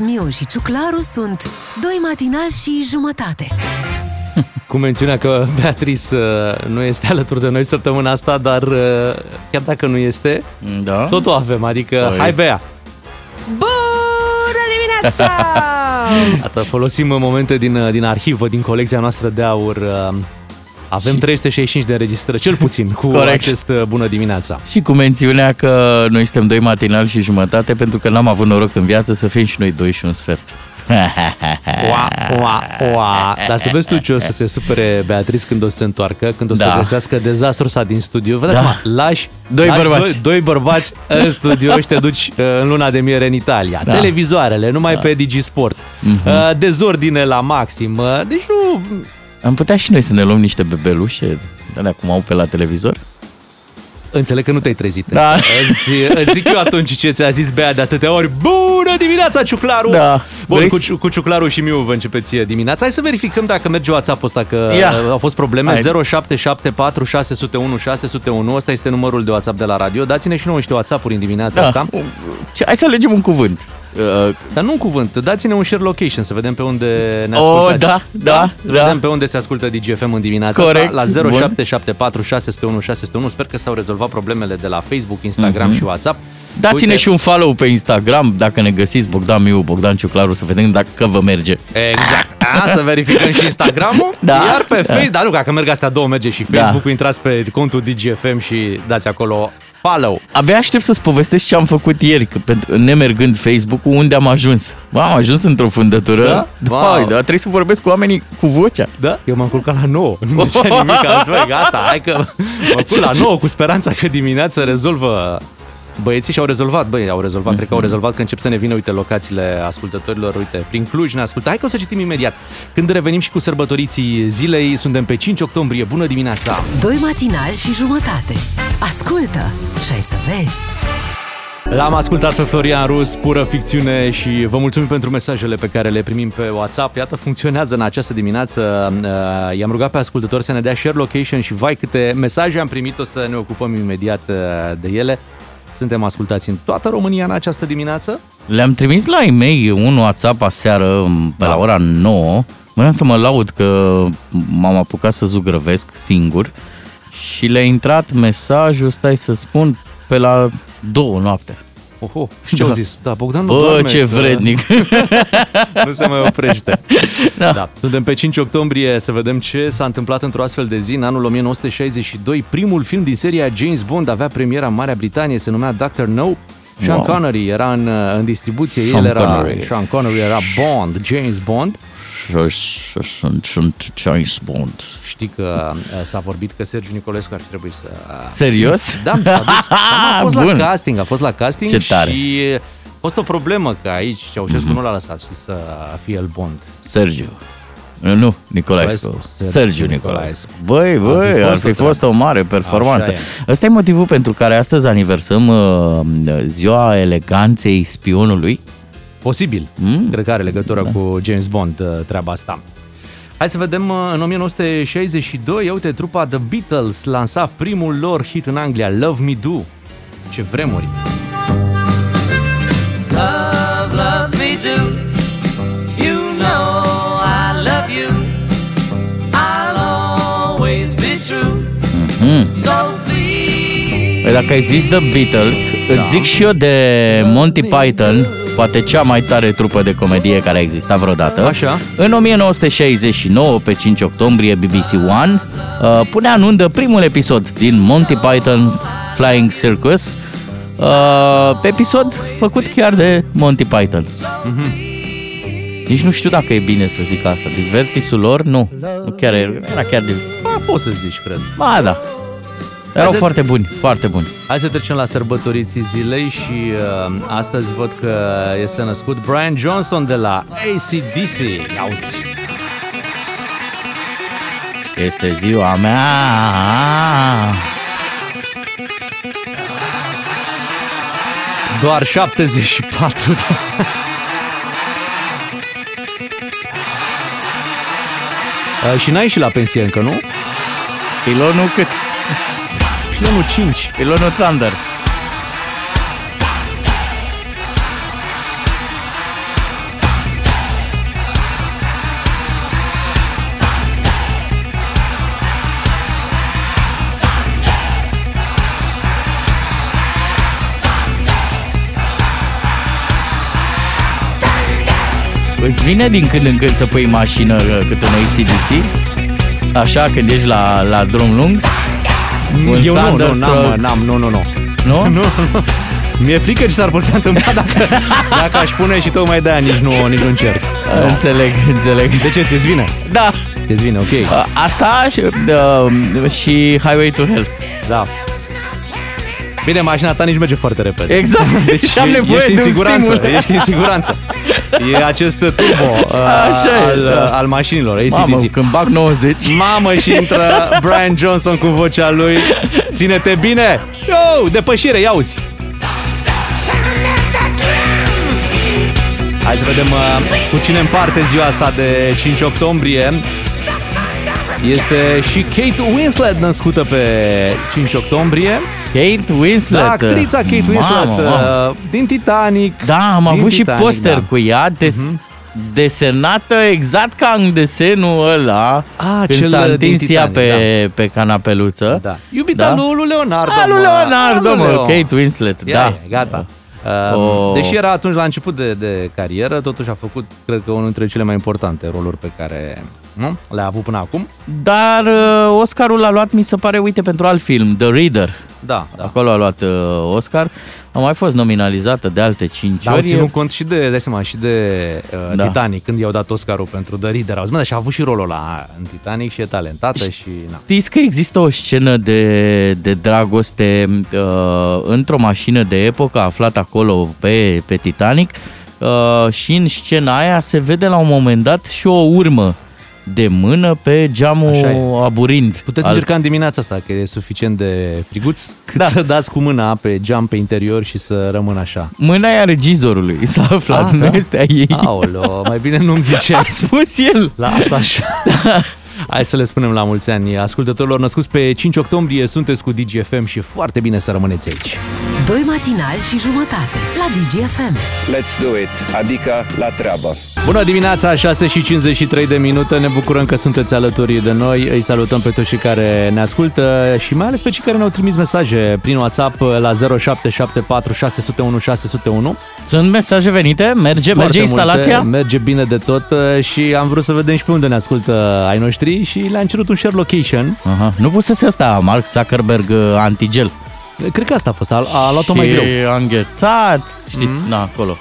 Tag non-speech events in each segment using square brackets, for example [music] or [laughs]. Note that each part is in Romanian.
Miu și Ciuclaru sunt doi matinali și jumătate. Cu mențiunea că Beatrice uh, nu este alături de noi săptămâna asta, dar uh, chiar dacă nu este, Da? tot o avem. Adică, Păi. hai Bea! Bună dimineața! [laughs] Iată, folosim momente din, uh, din arhivă, din colecția noastră de aur. Uh, Avem 365 de înregistrări, cel puțin, cu Corect. acest uh, bună dimineața. Și cu mențiunea că noi suntem doi matinali și jumătate pentru că n-am avut noroc în viață să fim și noi doi și un sfert. Oa, oa, oa. Dar să vezi tu ce o să se supere Beatrice când o să se întoarcă, când o să Da. găsească dezastrul ăsta din studio. Vă dați Da. seama, lași, Doi lași bărbați. Doi, doi bărbați în studio [laughs] și te duci uh, în luna de miere în Italia. Da. Televizoarele, numai pe Digisport. Mhm. Uh, Dezordine la maxim. Uh, Deci nu... Am putea și noi să ne luăm niște bebelușe, de alea cum au pe la televizor? Înțeleg că nu te-ai trezit. Da. Îți, îți zic eu atunci ce ți-a zis Bea de atâtea ori. Bună dimineața, Ciuclaru! Da. Bun, Vrei cu, să- cu Ciuclaru și Miu vă începeți dimineața. Hai să verificăm dacă merge WhatsApp-ul ăsta, că Ia. uh, au fost probleme. Hai. 0774 601 601. Ăsta este numărul de WhatsApp de la radio. Dați-ne și nouă niște WhatsApp-uri în dimineața Da. asta. Ce- Hai să alegem un cuvânt. Uh, Dar nu un cuvânt, dați-ne un share location să vedem pe unde ne Oh, ascultați. da, da, Să da. vedem pe unde se ascultă DGFM în dimineața Corect, asta la bun. 0774 601 601. Sper că s-au rezolvat problemele de la Facebook, Instagram și WhatsApp. Mhm. Dați-ne Uite, și un follow pe Instagram dacă ne găsiți Bogdan Miu, Bogdan Ciuclaru, să vedem dacă vă merge. Exact. A, să verificăm și Instagram-ul. [laughs] Da. Iar pe Facebook, dar nu, dacă merg astea două, merge și Da. Facebook-ul, intrați pe contul DGFM și dați acolo follow. Abia aștept să-ți povestesc ce am făcut ieri, că pentru, nemergând Facebook-ul, unde am ajuns. Bă, am ajuns într-o fundătură. Da? Da, Wow. da, trebuie să vorbesc cu oamenii cu vocea. Da? Eu m-am culcat la 9. [laughs] Nu mergea nimic. Am zis, "Băi, gata, hai că mă culc la 9 cu speranța că dimineața rezolvă Băieții și-au rezolvat, băi, au rezolvat, cred că au rezolvat că încep să ne vină, uite, locațiile ascultătorilor, uite, prin Cluj ne ascultă. Hai că o să citim imediat. Când revenim și cu sărbătoriții zilei, suntem pe 5 octombrie. Bună dimineața! Doi matinali și jumătate. Ascultă și ai să vezi. L-am ascultat pe Florian Rus, pură ficțiune și vă mulțumim pentru mesajele pe care le primim pe WhatsApp. Iată, funcționează în această dimineață. Uh, I-am rugat pe ascultători să ne dea share location și vai câte mesaje am primit, o să ne ocupăm imediat uh, de ele. Suntem ascultați în toată România în această dimineață. Le-am trimis la e-mail un WhatsApp aseară pe Da. la ora 9. Vreau să mă laud că m-am apucat să zugrăvesc singur și le-a intrat mesajul, stai să spun, pe la două noapte. Oho, și ce Da. au zis? Da, Bogdan nu Bă, doarme, ce că vrednic! [laughs] Nu se mai oprește. Da. da. Suntem pe 5 octombrie să vedem ce s-a întâmplat într-o astfel de zi. În anul 1962, primul film din seria James Bond avea premiera în Marea Britanie, se numea Dr. No. Sean Wow. Connery era în, în distribuție, Sean el era, Connery. Sean Connery era Bond, James Bond. Sunt, sunt James Bond. Știi că uh, s-a vorbit că Sergiu Nicolescu ar fi trebuit să... Serios? Da, s-a dus, da, a fost Bun. la casting, a fost la casting Ce tare. Mhm. și a fost o problemă că aici Ceaușescu mm-hmm. nu l-a lăsat și să fie el Bond. Sergiu. Nu, Nicolaescu. Sergiu Sergiu Nicolaescu. Nicolaescu. Băi, băi, ar fost fi o fost o mare performanță. Așa Ăsta e motivul pentru care astăzi aniversăm uh, ziua eleganței spionului. Posibil. Mm. Cred că are legătură cu James Bond uh, treaba asta. Hai să vedem, uh, în 1962, ia uite, trupa The Beatles lansa primul lor hit în Anglia, Love Me Do. Ce vremuri! Love, love me do. You know I love you. I'll always be true. So please. Păi dacă ai zis The Beatles, da. îți zic și eu de Monty Python, poate cea mai tare trupă de comedie care a existat vreodată. Așa. În 1969, pe 5 octombrie, BBC One uh, punea în undă primul episod din Monty Python's Flying Circus, uh, pe episod făcut chiar de Monty Python. Nici nu știu dacă e bine să zic asta. Divertisul lor, nu. Nu chiar era, era chiar de... Ba, poți să zici, cred. Ba, da. Erau Hai să- foarte buni, foarte buni. Hai să trecem la sărbătoriții zilei și uh, astăzi văd că este născut Brian Johnson de la ACDC. Auzi! Este ziua mea. Doar 74 de... Uh, și n-ai și la pensie încă, nu? Pilonul cât? Nu, nu, 5. Pilonul Thunder. Îți vine din când în când să pui mașină uh, câte un ACDC? Așa, când ești la, la drum lung? Un Eu nu, nu, Thunderstruck? n-am, n-am, nu, nu, nu. Nu? Nu, [laughs] nu. Mi-e frică ce s-ar putea întâmpla [laughs] dacă, dacă aș pune și tocmai de-aia nici nu, nici nu încerc. [laughs] Înțeleg, înțeleg. De ce ți-ți vine? Da. Ți-ți vine, ok. Uh, Asta și, uh, și Highway to Hell. Da. Bine, mașina ta nici merge foarte repede. Exact. Deci [laughs] și am nevoie ești în de un siguranță, stimul. ești în siguranță. E acest turbo [laughs] uh, Așa e, al, da. al mașinilor, Mamă, ACDC. când bag 90. Mamă și intră Brian Johnson cu vocea lui Ține-te bine! Yo, depășire, ia uzi! Hai să vedem uh, cu cine împarte ziua asta de 5 octombrie. Este și Kate Winslet născută pe 5 octombrie. Kate Winslet. Da, actrița Kate Winslet Mamă, mamă. uh, din Titanic. Da, am Din avut și Titanic, poster da. cu ea des, desenată exact ca în desenul ăla Ah, când cel s-a din întins ea Titanic, pe, pe canapeluță. Da. Iubita Da. lui, lui Leonardo. A, lui mă. Leonardo, A, lui mă, Leo. Kate Winslet, Ia, da. e, gata. Uh, O- Deși era atunci la început de, de carieră, totuși a făcut, cred că, unul dintre cele mai importante roluri pe care nu? le-a avut până acum. Dar uh, Oscarul l-a luat, mi se pare, uite, pentru alt film, The Reader. Da, da. Acolo a luat uh, Oscar. A mai fost nominalizată de alte 5 Dar au ori. ținut cont și de, dai seama, și de uh, Da. Titanic, când i-au dat Oscarul pentru The Reader. Auzi, mă, dar și-a avut și rolul ăla în Titanic și e talentată și... Na. Știți că există o scenă de, de dragoste uh, într-o mașină de epocă aflată acolo pe, pe Titanic uh, și în scena aia se vede la un moment dat și o urmă de mână pe geamul Așa e. aburind. Puteți al- încerca în dimineața asta, că e suficient de friguț, cât Da. să dați cu mâna pe geam pe interior și să rămână așa. Mâna e a regizorului, [laughs] s-a aflat, Ah, nu da? este a ei. Aoleo, mai bine nu-mi [laughs] ziceai. A spus el. Lasă așa. Hai să le spunem la mulți ani ascultătorilor născuți pe 5 octombrie, sunteți cu DGFM și e foarte bine să rămâneți aici. Doi matinali și jumătate la DGFM. Let's do it, adică la treabă. Bună dimineața, 6 și 53 de minute, ne bucurăm că sunteți alături de noi, îi salutăm pe toți cei care ne ascultă și mai ales pe cei care ne-au trimis mesaje prin WhatsApp la 0774 601 601. Sunt mesaje venite? Merge, Foarte merge instalația? Multe, merge bine de tot uh, și am vrut să vedem și pe unde ne ascultă ai noștri și le-am cerut un share location. Aha. Nu pusese asta Mark Zuckerberg uh, antigel. Cred că asta a fost, a, a luat-o mai greu. Și a înghețat, știți, mm. na, acolo.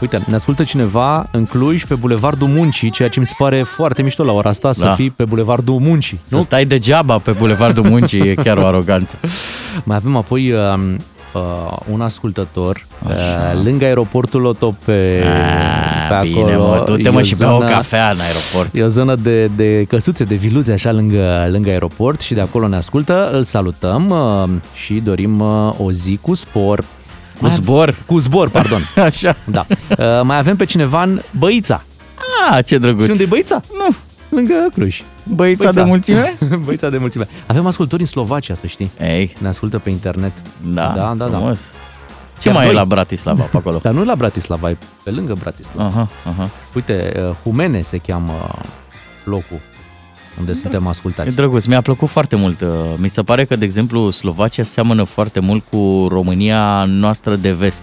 Uite, ne ascultă cineva în Cluj pe Bulevardul Muncii, ceea ce mi se pare foarte mișto la ora asta, să Da. fii pe Bulevardul Muncii. Nu Nu? stai degeaba pe Bulevardul Muncii, e chiar o aroganță. Mai avem apoi uh, uh, un ascultător uh, Așa. lângă aeroportul Loto pe, pe A, acolo. bine, mă, du-te E mă o și pe o zonă- cafea în aeroport. E o zonă de, de căsuțe, de viluțe așa lângă, lângă aeroport și de acolo ne ascultă. Îl salutăm uh, și dorim uh, o zi cu spor. Cu zbor. Cu zbor, pardon. [laughs] Așa. Da. Uh, mai avem pe cineva în Băița. Ah, ce drăguț. Și unde e Băița? Nu. Lângă Cluj. Băița de mulțime? [laughs] Băița de mulțime. Avem ascultori în Slovacia, să știi. Ei, Ne ascultă pe internet. da, Da, da, da. frumos. Ce Chiar mai doi. e la Bratislava pe acolo? [laughs] Dar nu la Bratislava, e pe lângă Bratislava. Aha, aha. Uite, uh, Humene se cheamă locul unde suntem E ascultați. drăguț, mi-a plăcut foarte mult. Uh, Mi se pare că, de exemplu, Slovacia seamănă foarte mult cu România noastră de vest.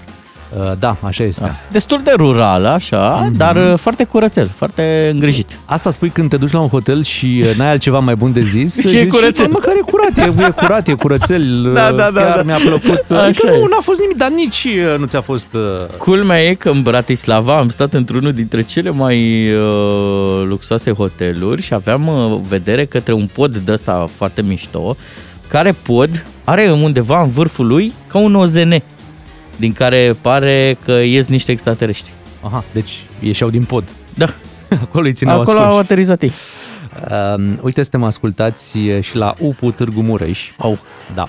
Uh, Da, așa este. Destul de rural, așa, Mhm. dar uh, foarte curățel, foarte îngrijit. Asta spui când te duci la un hotel și uh, n-ai altceva mai bun de zis. [laughs] Și e zici, curățel. "Bă, Măcar e curat, e, e curat, e curățel. [laughs] Da, uh, da, da, Chiar da. mi-a plăcut. [laughs] Așa Adică e. nu, n-a fost nimic, dar nici uh, nu ți-a fost... uh, Culmea e că în Bratislava am stat într-unul dintre cele mai uh, luxoase hoteluri și aveam uh, vedere către un pod de ăsta foarte mișto, care pod are undeva în vârful lui ca un OZN, din care pare că ies niște extraterestri. Aha, deci ieșeau din pod. Da, [laughs] Acolo îi țineau acolo ascunși. au aterizat ei. Um, uite, suntem ascultați uh, și la UPU Târgu Mureș. Au. Da,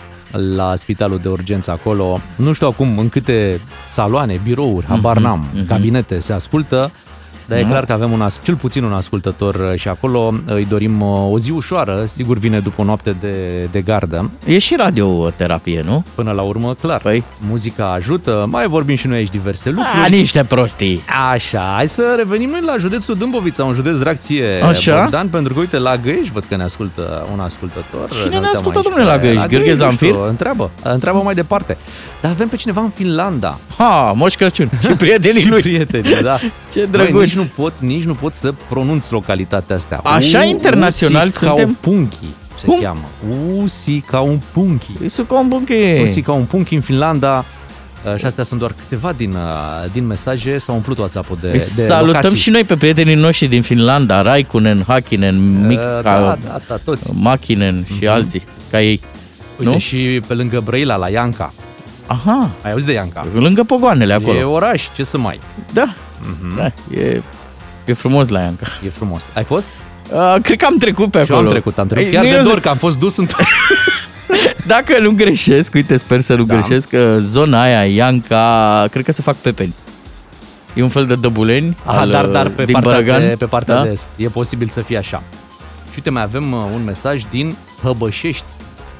la spitalul de urgență acolo. Nu știu acum în câte saloane, birouri, habar n-am, mhm. cabinete se ascultă, dar e Mhm. clar că avem un, as- cel puțin un ascultător uh, și acolo îi dorim uh, o zi ușoară, sigur vine după o noapte de, de gardă. E și radioterapie, nu? Până la urmă, clar, Păi. muzica ajută, mai vorbim și noi aici diverse lucruri. A, niște prostii. Așa, hai să revenim noi la județul Dâmbovița, un județ drag ție, Așa? Bogdan, pentru că, uite, la Găiești văd că ne ascultă un ascultător. Cine ne uităm ascultă, aici domnule, la pe- Găiești? Gheorghe nu Zanfir? știu, Întreabă, întreabă mai departe. Dar avem pe cineva în Finlanda. Ha, Moș Crăciun [laughs] și prietenii și lui. prietenii, da. [laughs] Ce Băi, drăguț. Nici nu pot, nici nu pot să pronunț localitatea asta. Așa internațional suntem? Punchi se Cum? cheamă. Usi ca un punchi. Isu ca un bunche. Usi ca un punchi în Finlanda. Uh, Și astea sunt doar câteva din, uh, din mesaje. S-au umplut WhatsApp-ul de, Îi de salutăm locații. și noi pe prietenii noștri din Finlanda, Raikkonen, Hakkinen, Mica, Uh, da, da, da, toți. Makinen și alții, ca ei. Uite, nu? și pe lângă Brăila, la Ianca. Aha, Ai auzit de Ianca? lângă pogoanele acolo. E oraș, ce să mai. Da, Mhm. da, e, e frumos la Ianca. E frumos. Ai fost? Uh, cred că am trecut pe Și eu acolo. am trecut, am trecut. Ei, Chiar nu de e- dor că am fost dus în... [laughs] Dacă nu greșesc, uite, sper să nu Da. greșesc, că zona aia, Ianca, cred că se fac pepeni. E un fel de dăbuleni Aha, al, dar, dar pe din partea, Bărăgan. de, pe partea da? de est. E posibil să fie așa. Și uite, mai avem uh, un mesaj din Hăbășești.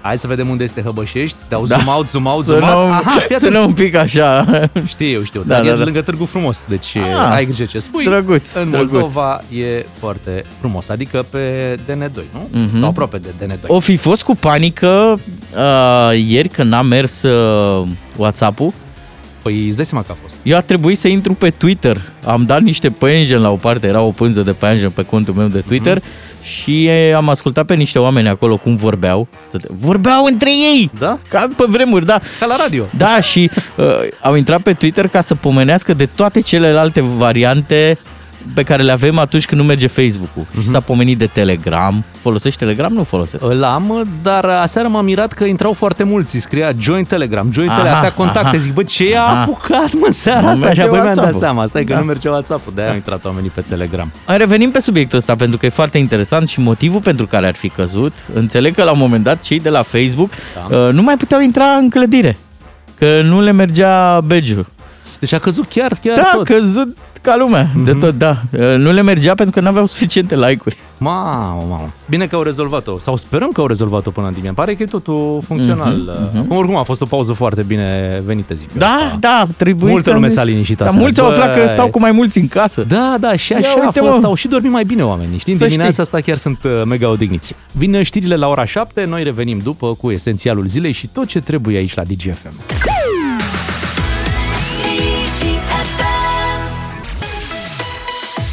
Hai să vedem unde este Hăbășești. Dau Da. zoom out, zoom out, Să zoom out. nu, Aha, fii [laughs] să atent. nu un pic așa. Știu, eu știu, Da, dar da, e da. lângă Târgu Frumos, deci Ah, ai grijă ce spui. drăguț, În drăguț. Moldova e foarte frumos, adică pe DN2, nu? Mhm. Sau aproape de DN2. O fi fost cu panică uh, ieri când n-a mers uh, WhatsApp-ul. Păi îți dai seama că a fost. Eu a trebuit să intru pe Twitter. Am dat niște păianjen la o parte, era o pânză de păianjen pe contul meu de Twitter Mhm. și am ascultat pe niște oameni acolo cum vorbeau. Vorbeau între ei! Da? Ca pe vremuri, da. Ca la radio. Da, și uh, au intrat pe Twitter ca să pomenească de toate celelalte variante pe care le avem atunci când nu merge Facebook-ul. Mhm. Și s-a pomenit de Telegram. Folosești Telegram? Nu folosesc. Îl am, dar aseară m-am mirat că intrau foarte mulți. Scria join Telegram, join Aha, Telegram, atâtea contacte. aha. Zic, bă, ce a Aha. apucat, mă, seara Nu asta? Și merge apoi mi-am dat WhatsApp-ul. seama. Stai că Da. nu merge WhatsApp-ul. De-aia au intrat oamenii pe Telegram. Hai, Revenim pe subiectul ăsta pentru că e foarte interesant și motivul pentru care ar fi căzut. Înțeleg că la un moment dat cei de la Facebook Da. uh, nu mai puteau intra în clădire. Că nu le mergea badge Deci a căzut chiar, chiar Da, tot. căzut ca lumea, de tot, da. Uh, Nu le mergea pentru că nu aveau suficiente like-uri. Mamă, mamă. Bine că au rezolvat-o. Sau sperăm că au rezolvat-o până în dimineață. Pare că e totul funcțional. Mhm, mhm. Cum oricum a fost o pauză foarte bine venită, zic eu Da, asta. da, trebuie Multă să lume ne- s-a liniștit Da, aseară. mulți au aflat că Băi. stau cu mai mulți în casă. Da, da, și Ia așa uite, a fost. mă. Au și dormit mai bine oamenii, știi? În Să dimineața știi. asta chiar sunt uh, mega odihniți. Vin știrile la ora 7, noi revenim după cu esențialul zilei și tot ce trebuie aici la DGFM.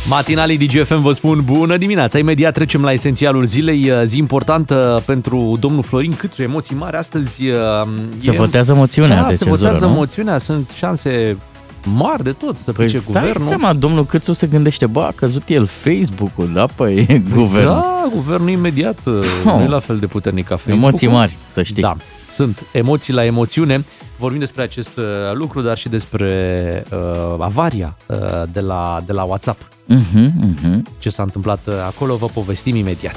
Matinalii DGFM vă spun bună dimineața. Imediat trecem la esențialul zilei. uh, Zi importantă pentru domnul Florin Câțu. Emoții mari astăzi. uh, Se e- votează moțiunea da, de se cenzură, votează nu? moțiunea. Sunt șanse mari de tot să Păi plece stai guvernul. seama, domnul Câțu se gândește, bă, a căzut el Facebook-ul, da, [laughs] păi guvernul. Da, guvernul imediat uh, Oh. nu e la fel de puternic ca Facebook. Emoții mari, să știi. Da, sunt emoții la emoțiune. Vorbim despre acest uh, lucru, dar și despre uh, avaria uh, de, la, de la WhatsApp. Mhm, mhm. Ce s-a întâmplat uh, acolo, vă povestim imediat.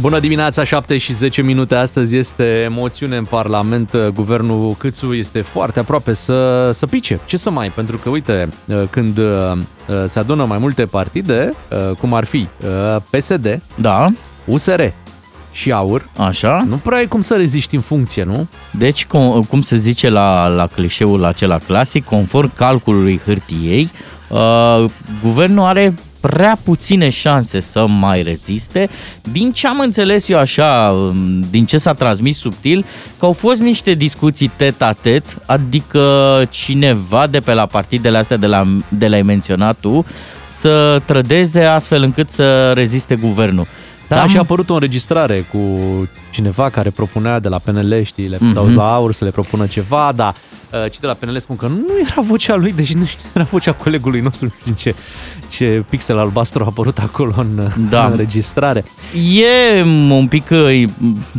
Bună dimineața, 7 și 10 minute. Astăzi este moțiune în Parlament. Guvernul Câțu este foarte aproape să, să pice. Ce să mai? Pentru că, uite, când uh, se adună mai multe partide, uh, cum ar fi uh, PSD, Da, USR și AUR, așa. nu prea ai cum să reziști în funcție, nu? Deci, cum, cum se zice la, la clișeul acela clasic, conform calculului hârtiei, uh, guvernul are prea puține șanse să mai reziste. Din ce am înțeles eu așa, um, din ce s-a transmis subtil, că au fost niște discuții tet-a-tet, adică cineva de pe la partidele astea de la, de la ai menționat tu, să trădeze astfel încât să reziste guvernul. Da, Am- și a apărut o înregistrare cu cineva care propunea de la PNL, știi, le Mhm. mm-hmm. la AUR să le propună ceva, dar uh, cei de la PNL spun că nu era vocea lui, deși nu știu, era vocea colegului nostru, nu știu ce, ce pixel albastru a apărut acolo în, Da. în înregistrare. E un pic uh,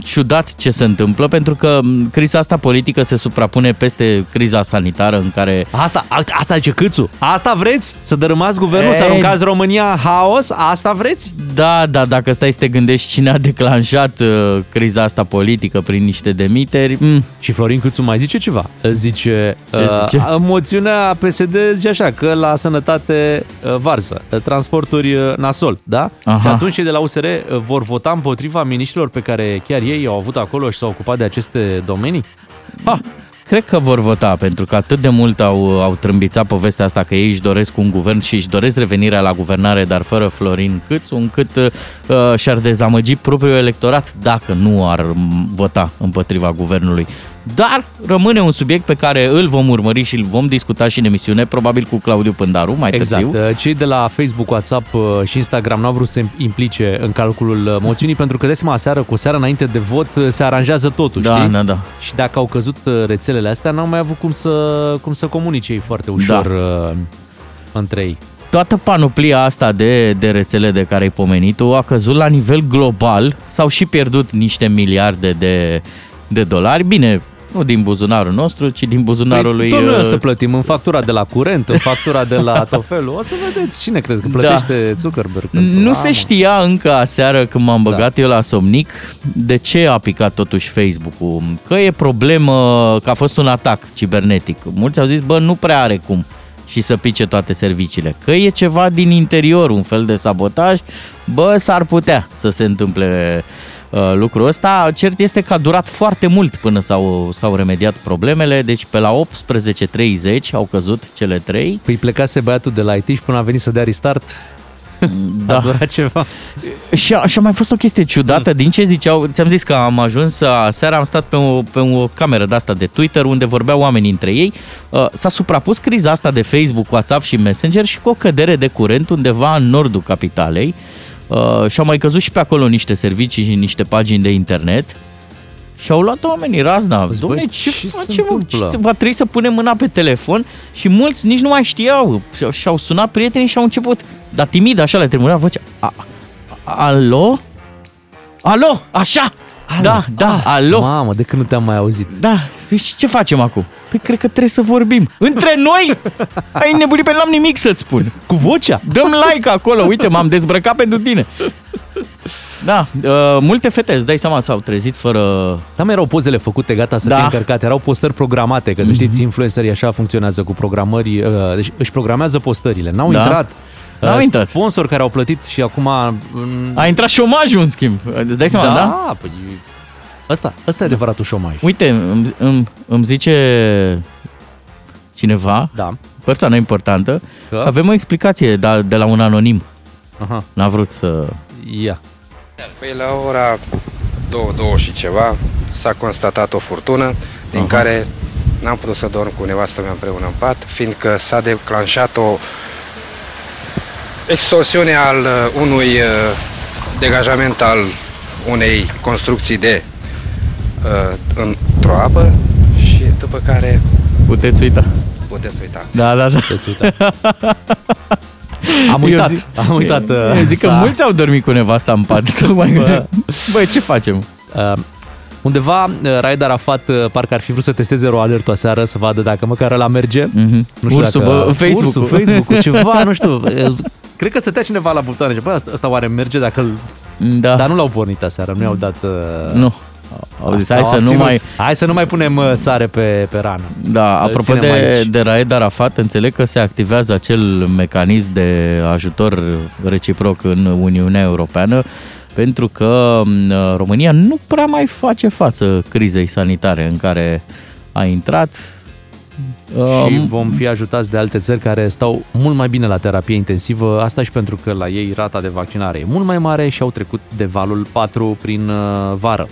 ciudat ce se întâmplă, pentru că m, criza asta politică se suprapune peste criza sanitară în care Asta, a- asta zice Câțu. Asta vreți? Să dărâmați guvernul, E- să aruncați România în haos? Asta vreți? Da, da, dacă stai să te gândești cine a declanșat uh, criza asta politică prin niște demiteri, mm, Și Florin Câțu mai zice ceva. Zice, Ce uh, zice? [laughs] moțiunea PSD zice așa, că la sănătate uh, varză, uh, transporturi uh, nasol, da? Aha. Și atunci cei de la USR uh, vor vota împotriva miniștrilor pe care chiar ei au avut acolo și s-au ocupat de aceste domenii? Ha, cred că vor vota, pentru că atât de mult au, au trâmbițat povestea asta că ei își doresc un guvern și își doresc revenirea la guvernare, dar fără Florin Câțu, încât uh, și-ar dezamăgi propriul electorat dacă nu ar m, vota împotriva guvernului. Dar rămâne un subiect pe care îl vom urmări și îl vom discuta și în emisiune, probabil cu Claudiu Pândaru mai Exact. târziu. Cei de la Facebook, WhatsApp uh, și Instagram n-au vrut să se implice în calculul uh, moțiunii [laughs] pentru că de seama seară, cu o seară înainte de vot, uh, se aranjează totul, Da, știi? da, da. Și dacă au căzut uh, rețelele astea, n-au mai avut cum să, cum să comunice ei foarte ușor da. între ei. Toată panoplia asta de, de rețele de care ai pomenit-o a căzut la nivel global, s-au și pierdut niște miliarde de, de dolari. Bine, nu din buzunarul nostru, ci din buzunarul lui... tot noi o uh, să plătim în factura de la curent, în factura de la tot felul. O să vedeți cine crezi că plătește da. Zuckerberg. pentru- Nu Ah, se mă. știa încă aseară când m-am băgat da. eu la somnic de ce a picat totuși Facebook-ul. Că e problemă, că a fost un atac cibernetic. Mulți au zis, bă, nu prea are cum și să pice toate serviciile. Că e ceva din interior, un fel de sabotaj, bă, s-ar putea să se întâmple uh, lucrul ăsta. Cert este că a durat foarte mult până s-au, s-au remediat problemele, deci pe la 18.30 au căzut cele trei. Păi plecase băiatul de la IT și până a venit să dea restart, da. [laughs] a durat ceva. Și a, și a mai fost o chestie ciudată, din ce ziceau, ți-am zis că am ajuns, seara am stat pe o, pe o cameră de asta de Twitter unde vorbeau oamenii între ei, Uh, s-a suprapus criza asta de Facebook, WhatsApp și Messenger și cu o cădere de curent undeva în nordul capitalei Uh, și au mai căzut și pe acolo niște servicii și niște pagini de internet și au luat oamenii razna. Dom'le, ce, ce se facem? mă? întâmplă? Ce- Va trebui să punem mâna pe telefon și mulți nici nu mai știau. Și-au- Și-au sunat prietenii și au început, dar timid, așa le tremura vocea. A, a- alo? Alo? Așa? Da, da, alo? Mamă, de când nu te-am mai auzit? Da, păi și ce facem acum? Păi cred că trebuie să vorbim. Între noi? Ai nebunit pe n-am nimic să-ți spun. Cu vocea? Dăm like acolo, uite, m-am dezbrăcat pentru tine. Da, uh, multe fete, îți dai seama, s-au trezit fără... Da, mai erau pozele făcute, gata să Da. fie încărcate. Erau postări programate, că să știți, influencerii așa funcționează cu programări. uh, Deci își programează postările. N-au Da. intrat. N-au uh, intrat. Sponsori care au plătit și acum... mm, A intrat șomajul, în schimb. Îți dai seama, da? da? Păi, ăsta, ăsta e adevăratul șomaj. Uite, îmi, îmi, îmi zice cineva, Da. persoană importantă, Că? că avem o explicație de, de la un anonim. Aha. N-a vrut să... Ia. Păi la ora 2, 2 și ceva s-a constatat o furtună din uh-huh. care n-am putut să dorm cu nevastă mea împreună în pat, fiindcă s-a declanșat o extorsiune al uh, unui uh, degajament al unei construcții de uh, într-o apă și după care Puteți uita. puteți uita. Da, da, da. [laughs] Am Eu uitat. zic- am uitat. uh, Eu zic că să- mulți au dormit cu nevasta în pat. [laughs] Tocmai Bă. Băi, ce facem? Uh, undeva, uh, Raed Arafat uh, parcă ar fi vrut să testeze RoAlert o seară să vadă dacă măcar ăla merge. Mhm. Ursul, bă, Facebook-ul. Ursul, Facebook ceva, nu știu. [laughs] Uh, Cred că stătea cineva la butoane și bă, asta, asta oare merge dacă îl... Da. Dar nu l-au pornit aseară, nu i-au dat... Uh... Nu. Au zis, hai S-au să nu abținut. mai... Hai să nu mai punem uh, sare pe, pe rană. Da, Îl apropo ținem de, aici. de Raed Arafat, înțeleg că se activează acel mecanism de ajutor reciproc în Uniunea Europeană pentru că m, România nu prea mai face față crizei sanitare în care a intrat. Și Um, vom fi ajutați de alte țări care stau mult mai bine la terapie intensivă, asta și pentru că la ei rata de vaccinare e mult mai mare și au trecut de valul 4 prin uh, vară.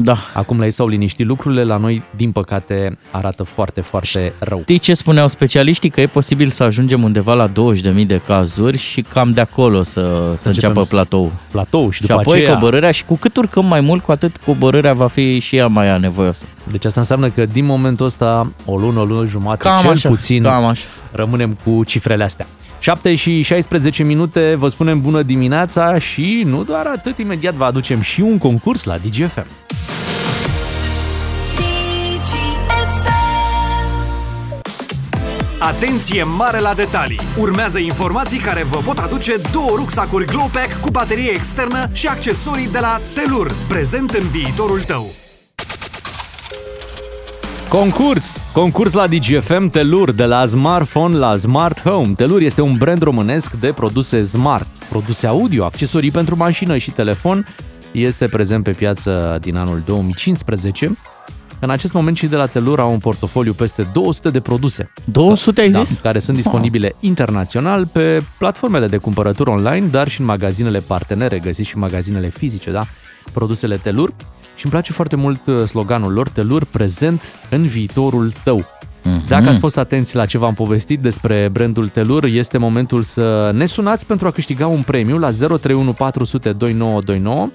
Da. Acum la ei s-au liniștit lucrurile, la noi, din păcate, arată foarte, foarte rău. Știi ce spuneau specialiștii? Că e posibil să ajungem undeva la 20.000 de cazuri și cam de acolo să, să începem înceapă să- platou. Platou și Și după apoi aceea... coborârea și cu cât urcăm mai mult, cu atât coborârea va fi și ea mai anevoioasă. Deci asta înseamnă că din momentul ăsta, o lună, o lună jumate, Cam cel așa, puțin, cam așa. rămânem cu cifrele astea. 7 și 16 minute, vă spunem bună dimineața și nu doar atât, imediat vă aducem și un concurs la DGFM. Atenție mare la detalii! Urmează informații care vă pot aduce două rucsacuri Glowpack cu baterie externă și accesorii de la Telur, prezent în viitorul tău. Concurs! Concurs la DGFM Telur, de la smartphone la smart home. Telur este un brand românesc de produse smart, produse audio, accesorii pentru mașină și telefon. Este prezent pe piață din anul 2015. În acest moment cei de la Telur au un portofoliu peste 200 de produse. 200 ai Da, zis? care sunt disponibile internațional pe platformele de cumpărături online, dar și în magazinele partenere, găsiți și în magazinele fizice, da? Produsele Telur. Și îmi place foarte mult uh, sloganul lor, Telur prezent în viitorul tău. Dacă ați fost atenți la ce v-am povestit despre brandul Telur, este momentul să ne sunați pentru a câștiga un premiu la 031 400 2929.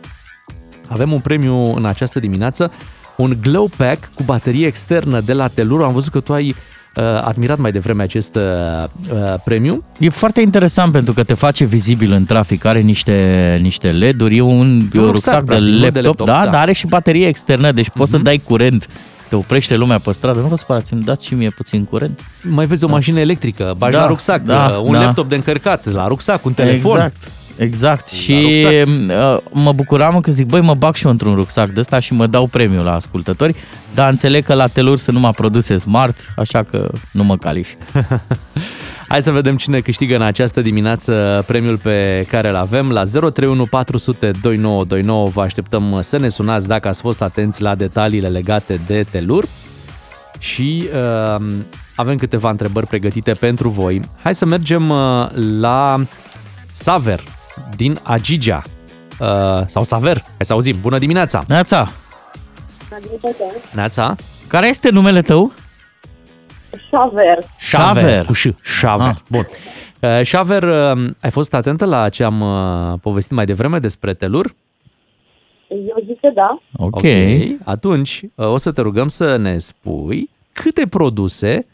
Avem un premiu în această dimineață, un glow pack cu baterie externă de la Telur. Am văzut că tu ai uh, admirat mai devreme acest uh, uh, premiu. E foarte interesant pentru că te face vizibil în trafic, are niște, niște LED-uri, e un, e un rucsac de, practic, nu laptop, de laptop, da, da. dar are și baterie externă, deci poți să dai curent, te oprește lumea pe stradă, nu vă spărați, îmi dați și mie puțin curent. Mai vezi o mașină electrică, bagi Da, la rucsac, da, uh, un da. laptop de încărcat la rucsac, un telefon. Exact. Exact. Și rucsac. uh, mă bucuram că zic, băi, mă bag și eu într-un rucsac de ăsta și mă dau premiul la ascultători, dar înțeleg că la Telur sunt numai produse smart, așa că nu mă calific. [laughs] Hai să vedem cine câștigă în această dimineață premiul pe care îl avem. La 031 400 2929 vă așteptăm să ne sunați dacă ați fost atenți la detaliile legate de Telur. Și uh, avem câteva întrebări pregătite pentru voi. Hai să mergem uh, la Saver din Agigea. Uh, sau Saver, hai să auzim. Bună dimineața! Neața, Neața? care este numele tău? Șaver. Șaver. Cu ș. Șaver. Ah. Bun. Uh, Șaver, uh, ai fost atentă la ce am uh, povestit mai devreme despre Telur? Eu zic că da. Ok. Atunci uh, o să te rugăm să ne spui câte produse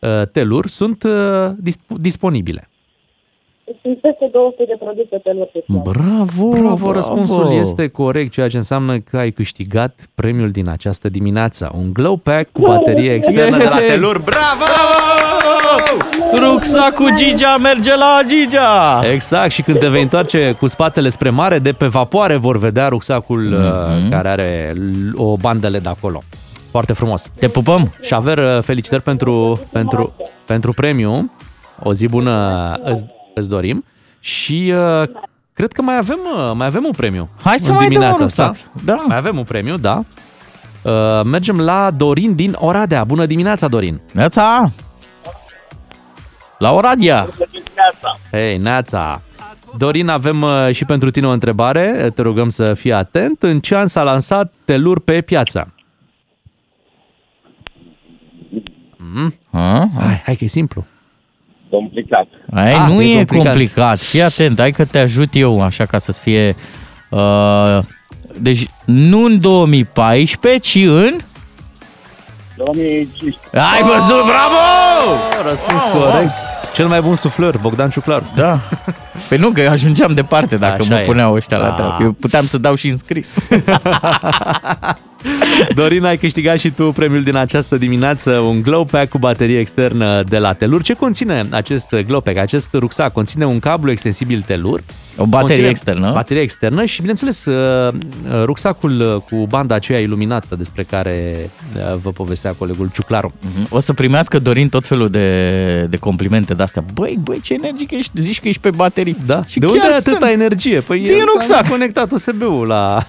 uh, Telur sunt uh, disp- disponibile. Sunt peste 200 de produse pe lor special. Bravo, Bravo, răspunsul este corect, ceea ce înseamnă că ai câștigat premiul din această dimineață. Un glow pack cu baterie externă de la Yay! Telur. Bravo! Rucsacul Gigea merge la Gigea! Exact, și când te vei întoarce cu spatele spre mare, de pe vapoare vor vedea rucsacul mm-hmm. care are l- o bandă LED acolo. Foarte frumos. Te pupăm! Șaver, uh, felicitări pentru, pentru, pentru premiu. O zi bună îți, îți dorim. Și uh, cred că mai avem, uh, mai avem un premiu. Hai să în mai dăm dimineața un asta. rucsac. Da. Mai avem un premiu, da. Uh, mergem la Dorin din Oradea. Bună dimineața, Dorin! Neața! La Oradea! Hei, Neața! Dorin, avem uh, și pentru tine o întrebare. Te rugăm să fii atent. În ce an s-a lansat Telur pe piață? Mm? Ha? Hai, hai că e simplu. Complicat. Ai, Ah, nu e e, complicat. complicat. Fii atent, hai că te ajut eu așa ca să fie... Uh, deci nu în 2014, ci în... 2015. Ai văzut, bravo! Răspuns corect. Cel mai bun suflăr, Bogdan Ciuclaru. Da. [laughs] Păi nu, că eu ajungeam departe dacă Așa mă e. puneau ăștia la Da. treabă. Eu puteam să dau și în scris. [laughs] Dorin, ai câștigat și tu premiul din această dimineață, un glow pack cu baterie externă de la Telur. Ce conține acest glow pack? Acest rucsac conține un cablu extensibil Telur, O baterie conține externă. Baterie externă și, bineînțeles, uh, rucsacul uh, cu banda aceea iluminată despre care uh, vă povestea colegul Ciuclaru. Mhm. O să primească Dorin tot felul de, de complimente de-astea. Băi, băi, ce energic ești, zici că ești pe baterii. Da? Și de unde chiar ai atâta sunt. energie? Păi Din e- rucsac. am conectat USB-ul la,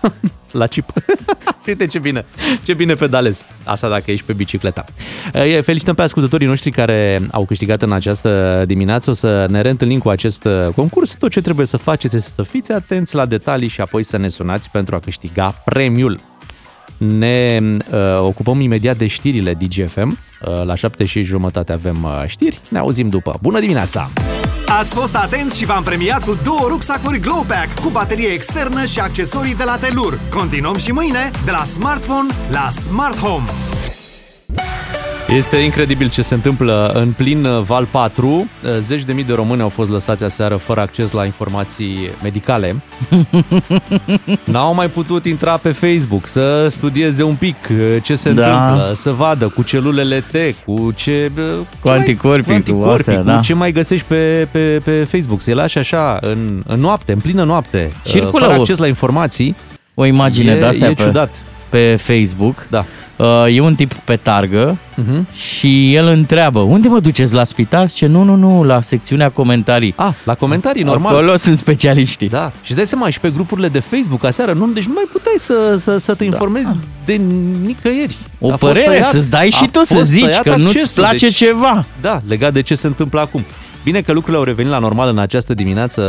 la chip. [laughs] Uite ce bine, ce bine pedalezi. Asta dacă ești pe bicicleta. E, Felicităm pe ascultătorii noștri care au câștigat în această dimineață. O să ne reîntâlnim cu acest uh, concurs. Tot ce trebuie să faceți este să fiți atenți la detalii și apoi să ne sunați pentru a câștiga premiul. Ne uh, ocupăm imediat de știrile DGFM. Uh, la șapte și jumătate avem uh, știri. Ne auzim după. Bună dimineața! Ați fost atenți și v-am premiat cu două rucsacuri Glow Pack cu baterie externă și accesorii de la Telur. Continuăm și mâine de la smartphone la smart home. Este incredibil ce se întâmplă în plin uh, Val 4. Uh, Zeci de mii de români au fost lăsați aseară fără acces la informații medicale. [laughs] N-au mai putut intra pe Facebook să studieze un pic uh, ce se Da. întâmplă, să vadă cu celulele T, cu ce... uh, ce mai- anticorpii, cu anticorpii, astea, cu da. ce mai găsești pe, pe, pe Facebook. Să-i lași așa, în, în noapte, în plină noapte, uh, Circulă fără o- acces la informații. O imagine E- de astea e pe, ciudat. pe Facebook. Da. Uh, e un tip pe targă Mhm. și el întreabă, unde mă duceți la spital? Ce nu, nu, nu, la secțiunea comentarii. Ah, la comentarii, normal. Acolo [laughs] sunt specialiștii. Da, și îți dai seama, și pe grupurile de Facebook aseară, nu, deci nu mai puteai să, să, să te informezi da. de nicăieri. O A fost părere, tăiat- să-ți dai și a tu să fost zici tăiat că nu-ți accesul, place deci, ceva. Da, legat de ce se întâmplă acum. Bine că lucrurile au revenit la normal în această dimineață,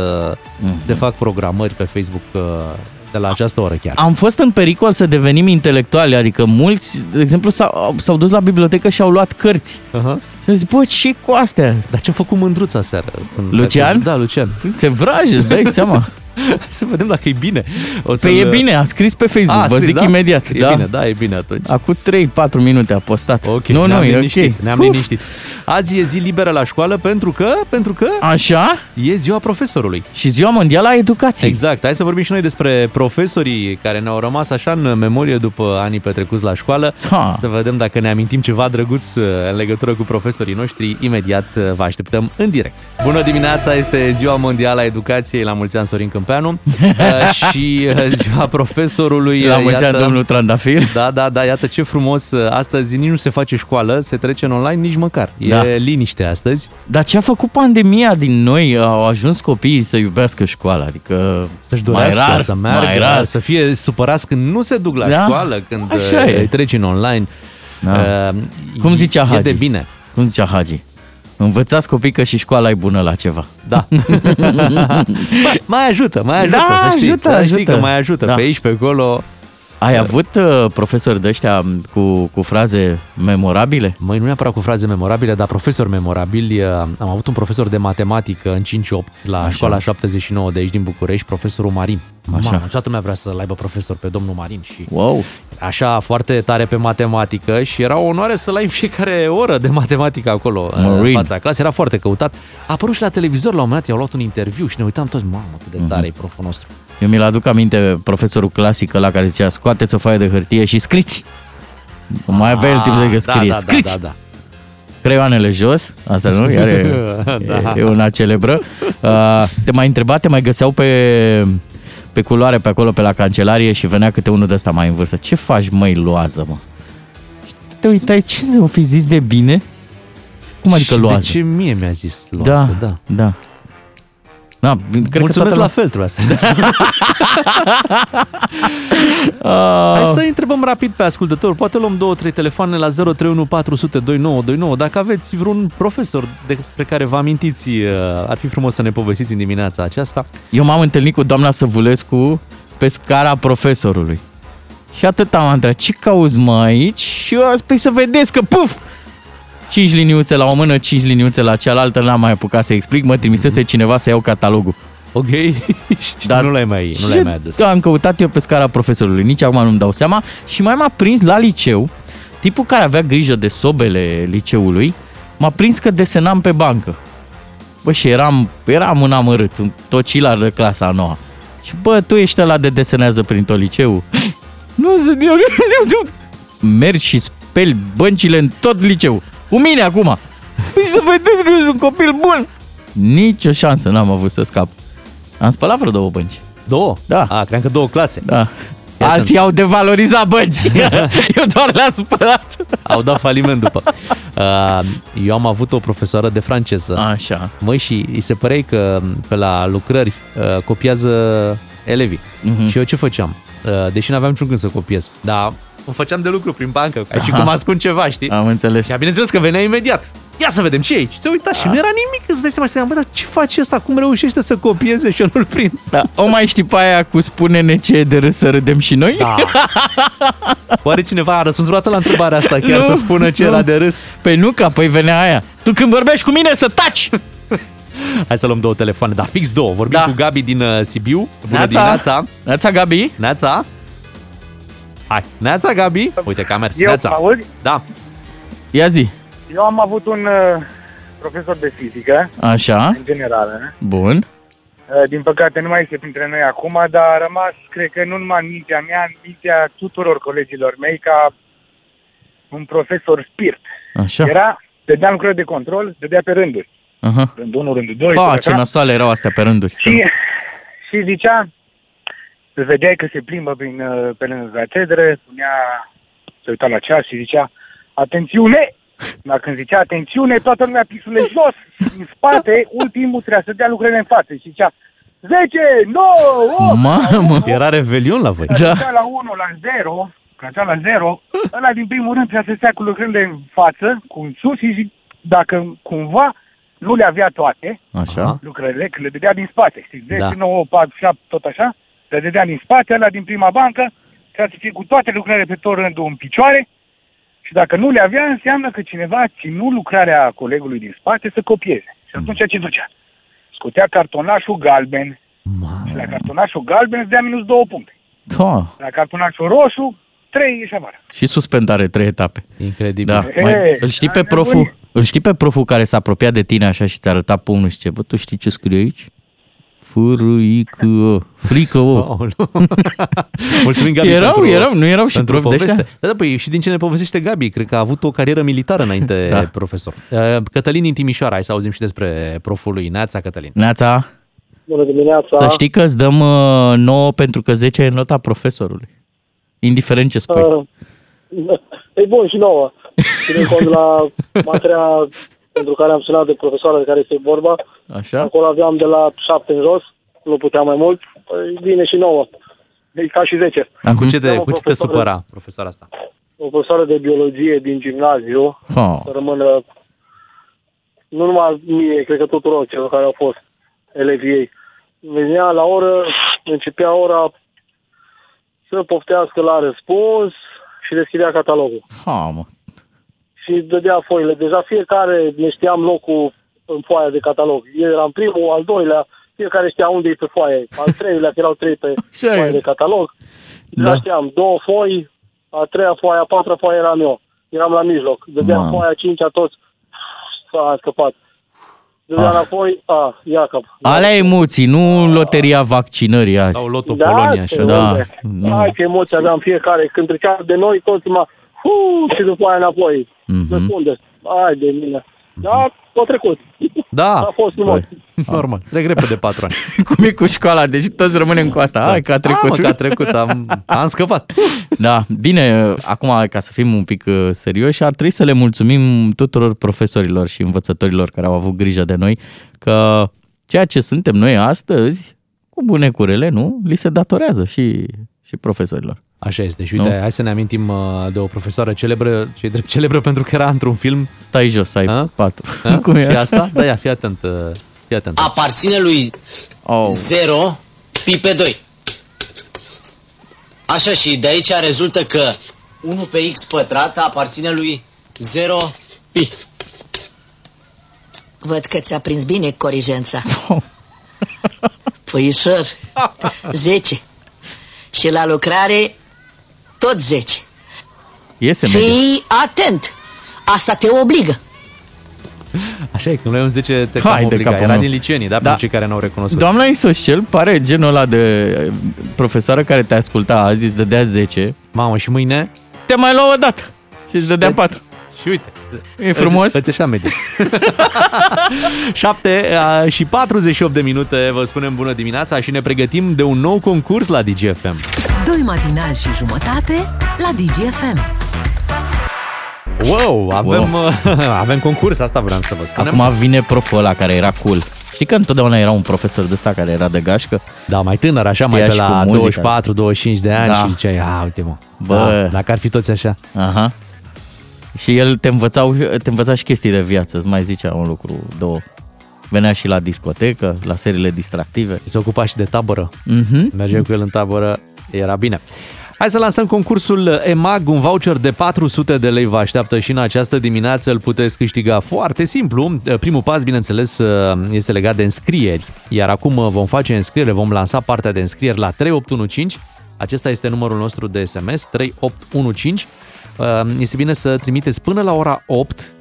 Mhm. se fac programări pe Facebook uh, de la această oră chiar. Am fost în pericol să devenim intelectuali, adică mulți, de exemplu, s-au, s-au dus la bibliotecă și au luat cărți. Uh-huh. Și au zis, bă, ce cu astea? Dar ce-a făcut mândruța seară? Când- Lucian? Da, Lucian. Se vrage, îți dai seama. [laughs] Hai [laughs] să vedem dacă e bine. O Păi e bine, a scris pe Facebook, A, vă scris, zic da? imediat. E da. bine, da, e bine atunci. Acum 3-4 minute a postat. Ok, nu, ne-am nu, e liniștit, ok. ne-am Uf. liniștit. Azi e zi liberă la școală pentru că, pentru că Așa? e ziua profesorului. Și ziua mondială a educației. Exact, hai să vorbim și noi despre profesorii care ne-au rămas așa în memorie după anii petrecuți la școală. Ha. Să vedem dacă ne amintim ceva drăguț uh, în legătură cu profesorii noștri. Imediat uh, vă așteptăm în direct. Bună dimineața, este ziua mondială a educației la mulți ani Sorin Câmpeanu Uh, [laughs] și uh, ziua profesorului. La uh, mulți ani, domnul Trandafir. Da, da, da, iată ce frumos. uh, Astăzi nici nu se face școală, se trece în online nici măcar. E Da. liniște astăzi. Dar ce a făcut pandemia din noi? Au ajuns copiii să iubească școala, adică Să-și mai dorească rar, să meargă, mai rar. să fie supărați când nu se duc la Da, școală, când așa uh, e. îi treci în online. Da. Uh, Cum zicea E Hagi? de bine. Cum zicea Hagi? Învățați copii că și școala e bună la ceva. Da. Bă, [laughs] mai ajută, mai ajută, Da, să știți, ajută, să știi ajută. că mai ajută. Da. Pe aici, pe acolo. Ai avut uh, profesori de ăștia cu, cu fraze memorabile? Măi, nu neapărat cu fraze memorabile, dar profesori memorabili. Uh, Am avut un profesor de matematică în 5-8 la Așa. școala 79 de aici din București, profesorul Marin. Așa. Mamă, toată lumea vrea să-l aibă profesor pe domnul Marin și Wow! așa foarte tare pe matematică și era o onoare să-l ai în fiecare oră de matematică acolo în Marin. fața clasei. Era foarte căutat. A apărut și la televizor la un moment dat, i-au luat un interviu și ne uitam toți, mamă, cât Mhm. de tare e proful nostru. Eu mi-l aduc aminte profesorul clasic la care zicea scoateți o foaie de hârtie și scriți. Mai avea el timp să zică scrie. da, da, scriți! da, da. Creioanele jos, asta nu? Iar e, [laughs] Da. e una celebră. Uh, te mai întreba, te mai găseau pe, pe culoare pe acolo, pe la cancelarie și venea câte unul de ăsta mai în vârstă. Ce faci, măi, loază, mă? Și te uitai, ce o fi zis de bine? Cum adică Și loază? De ce mie mi-a zis loază? Da, da. da. Da, cred Mulțumesc că toată la fel, trebuia să [laughs] Hai să întrebăm rapid pe ascultător. Poate luăm două, trei telefoane la 031 400 2929. Dacă aveți vreun profesor despre care vă amintiți, uh, ar fi frumos să ne povestiți în dimineața aceasta. Eu m-am întâlnit cu doamna Săvulescu pe scara profesorului. Și atât am întrebat, ce cauzi mă aici? Și eu am spus, "Păi să vedeți că puf! 5 liniuțe la o mână, 5 liniuțe la cealaltă, n-am mai apucat să explic, mă trimisese cineva să iau catalogul. Ok? și [laughs] Dar- nu l-ai mai, nu Și l-ai mai adus. Da, am căutat eu pe scara profesorului, nici acum nu-mi dau seama. Și mai m-a prins la liceu, tipul care avea grijă de sobele liceului, m-a prins că desenam pe bancă. Bă, și eram, eram în amărât, un tocilar de clasa a noua. Și bă, tu ești ăla de desenează prin tot liceul? [laughs] Nu sunt eu, eu, [laughs] eu. Mergi și speli băncile în tot liceu. Cu mine acum. Păi să vedeți că eu sunt copil bun. Nici o șansă n-am avut să scap. Am spălat vreo două bănci. Două? Da. A, cream că două clase. Da. Iată. Alții au devalorizat bănci. [laughs] Eu doar le-am spălat. Au dat faliment după. [laughs] Uh, Eu am avut o profesoară de franceză. Așa. Măi, și îi se părei că pe la lucrări uh, copiază elevii. Mhm. Și eu ce făceam? Uh, Deși n-aveam niciun gând să copiez. Dar îmi făceam de lucru prin bancă, ca și Aha. cum ascund ceva, știi? Am înțeles. Și bineînțeles că venea imediat. Ia să vedem ce e aici. Se uita și nu era nimic. Îți dai seama, și bă, dar ce face ăsta? Cum reușește să copieze și eu nu-l prind? Da, o mai știi pe aia cu spune-ne ce e de râs să râdem și noi? Da. [laughs] Oare cineva a răspuns vreodată la întrebarea asta chiar Nu, să spună ce nu. era de râs? Păi nu, că apoi venea aia. Tu când vorbești cu mine să taci! [laughs] Hai să luăm două telefoane, da, fix două. Vorbim Da. cu Gabi din uh, Sibiu. Bună Neața. dimineața! Neața, Gabi? Neața! Hai, Neața, Gabi! Uite că a mers, Eu Neața! mă auzi? Da, Ia zi. Eu am avut un uh, profesor de fizică, Așa, în general. bun. Uh, din păcate nu mai este printre noi acum, dar a rămas, cred că nu numai în mintea mea, în mintea tuturor colegilor mei, ca un profesor spirit. Așa. Era, dădea lucrări de control, dădea pe rânduri. Aha. Rândul 1, rândul 2, Pa, tot ce așa. nasoale erau astea pe rânduri. și, și zicea, îl vedeai că se plimbă prin, uh, pe lângă catedră, spunea, se uita la ceas și zicea, atențiune! Dar când zicea atențiune, toată lumea pixule jos, în spate, ultimul trebuia să dea lucrurile în față și zicea 10, 9, 8, Mamă! era revelion la voi. Da. da. la 1, la 0, cădea la 0, ăla din primul rând trebuia să stea cu lucrurile în față, cu în sus și zic, dacă cumva nu le avea toate, Așa. lucrările, că le dădea din spate, știi, 10, Da. da. 9, 4, 7, tot așa, le dădea din spate, ăla din prima bancă, trebuia să fie cu toate lucrările pe tot rândul în picioare și dacă nu le avea, înseamnă că cineva a ținut lucrarea colegului din spate să copieze. Și atunci ce ducea? Scotea cartonașul galben și la cartonașul galben îți dea minus două puncte. Da. La cartonașul roșu, trei ieși afară. Și suspendare, trei etape. Incredibil. Da. E, Mai, îl știi pe dar proful, nebunii. îl știi pe proful care s-a apropiat de tine așa și ți-a arătat pumnul și ce, bă, tu știi ce scrie aici? Fărâică, frică, o. Aoleu. [laughs] Mulțumim, Gabi, Erau, pentru, erau, nu erau și pentru profi de poveste. ăștia? Da, da, păi și din ce ne povestește Gabi, cred că a avut o carieră militară înainte [laughs] Da. profesor. Uh, Cătălin din Timișoara, hai să auzim și despre proful lui. Neața, Cătălin. Neața, Bună dimineața! să știi că îți dăm uh, 9 pentru că 10 e nota profesorului. Indiferent ce spui. Uh, e bun și nouă. Ținând cont la [laughs] materia pentru care am sunat de profesoară de care este vorba, Așa? acolo aveam de la 7 în jos, nu puteam mai mult, e bine și nouă. E ca și 10. Cu ce te, Am o cu ce te profesoară- supăra profesoara asta? O profesoară de biologie din gimnaziu, Oh. să rămână nu numai mie, cred că tuturor celor care au fost elevii ei. Venea la oră, începea ora să poftească la răspuns și deschidea catalogul. Ha, mă. Și dădea foile. Deja fiecare ne știam locul în foaia de catalog. Eu eram primul, al doilea, fiecare știa unde e pe foaie. Al treilea, că erau trei pe [laughs] Așa e. foaie de catalog. Deja Da. știam două foi, a treia foaie, a patra foaie eram eu. Eram la mijloc. Dădeam Mamă. foaia a cincea toți. S-a scăpat. Dădeam Ah. înapoi, a, Iacob. Alea emoții, nu loteria vaccinării azi. Sau Loto Da, Polonia, așa. te Da. unde? Nu. Hai ce emoții aveam fiecare. Când trecea de noi, toți mă... Hu, și după aia înapoi. Mhm. Răspunde. Hai de mine. Da, a trecut. Da, A fost frumos. [laughs] normal. Trec repede patru ani. [laughs] Cum e cu școala, deci toți rămânem cu asta. Hai că a Ah, trecut. mă, că a trecut, am, am scăpat. [laughs] Da, bine, acum ca să fim un pic uh, serioși, ar trebui să le mulțumim tuturor profesorilor și învățătorilor care au avut grijă de noi, că ceea ce suntem noi astăzi, cu bune curele, nu, li se datorează și, și profesorilor. Așa este. Și uite, Nu? hai să ne amintim uh, de o profesoară celebră, ce e drept celebră pentru că era într-un film. Stai jos, ai A? patru. A? [laughs] Cum Și e? asta? Da, ia, fii atent. uh, Fii atent. aparține lui Oh. 0 pi pe 2. Așa și de aici rezultă că 1 pe x pătrat aparține lui 0 pi. Văd că ți-a prins bine corigența. [laughs] Puișor, 10. [laughs] Și la lucrare, tot 10. Iese mediu. Fii atent! Asta te obligă. [laughs] Așa e, când luai un 10 te Hai cam de obliga. capul Era meu. din licenii, da, Da. pentru cei care n-au recunoscut. Doamna Isoscel pare genul ăla de eh, profesoară care te asculta azi, îți dădea 10, Mamă, și mâine? te mai lua o dată și îți dădea 4. Și uite. E frumos? Îți așa medie. [laughs] 7 și 48 de minute vă spunem bună dimineața și ne pregătim de un nou concurs la DGFM. Doi matinali și jumătate la DGFM. Wow, avem, wow. [laughs] avem concurs, asta vreau să vă spunem. Acum vine proful ăla care era cool. Știi că întotdeauna era un profesor de ăsta care era de gașcă? Da, mai tânăr, așa, mai Știa pe și cu la muzica. 24-25 de ani Da. și ziceai, a, uite mă, Bă. da, dacă ar fi toți așa. Aha. Și el te, învățau, te învăța și chestii de viață, îți mai zicea un lucru, două. Venea și la discotecă, la seriile distractive. Se ocupa și de tabără. Mhm. Mergeam cu el în tabără, era bine. Hai să lansăm concursul EMAG, un voucher de 400 de lei vă așteaptă și în această dimineață îl puteți câștiga foarte simplu. Primul pas, bineînțeles, este legat de înscrieri, iar acum vom face înscriere, vom lansa partea de înscrieri la 3815. Acesta este numărul nostru de SMS, 3815. Este bine să trimiteți până la ora 8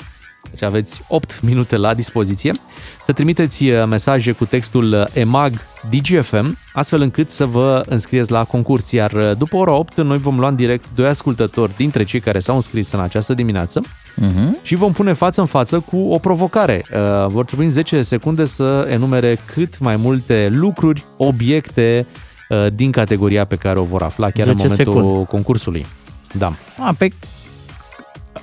deci aveți 8 minute la dispoziție, să trimiteți uh, mesaje cu textul uh, EMAG DGFM, astfel încât să vă înscrieți la concurs, iar uh, după ora 8 noi vom lua în direct doi ascultători dintre cei care s-au înscris în această dimineață Mhm. și vom pune față în față cu o provocare. Uh, Vor trebui în 10 secunde să enumere cât mai multe lucruri, obiecte uh, din categoria pe care o vor afla chiar în 10 momentul secunde. concursului. Da. A, pe...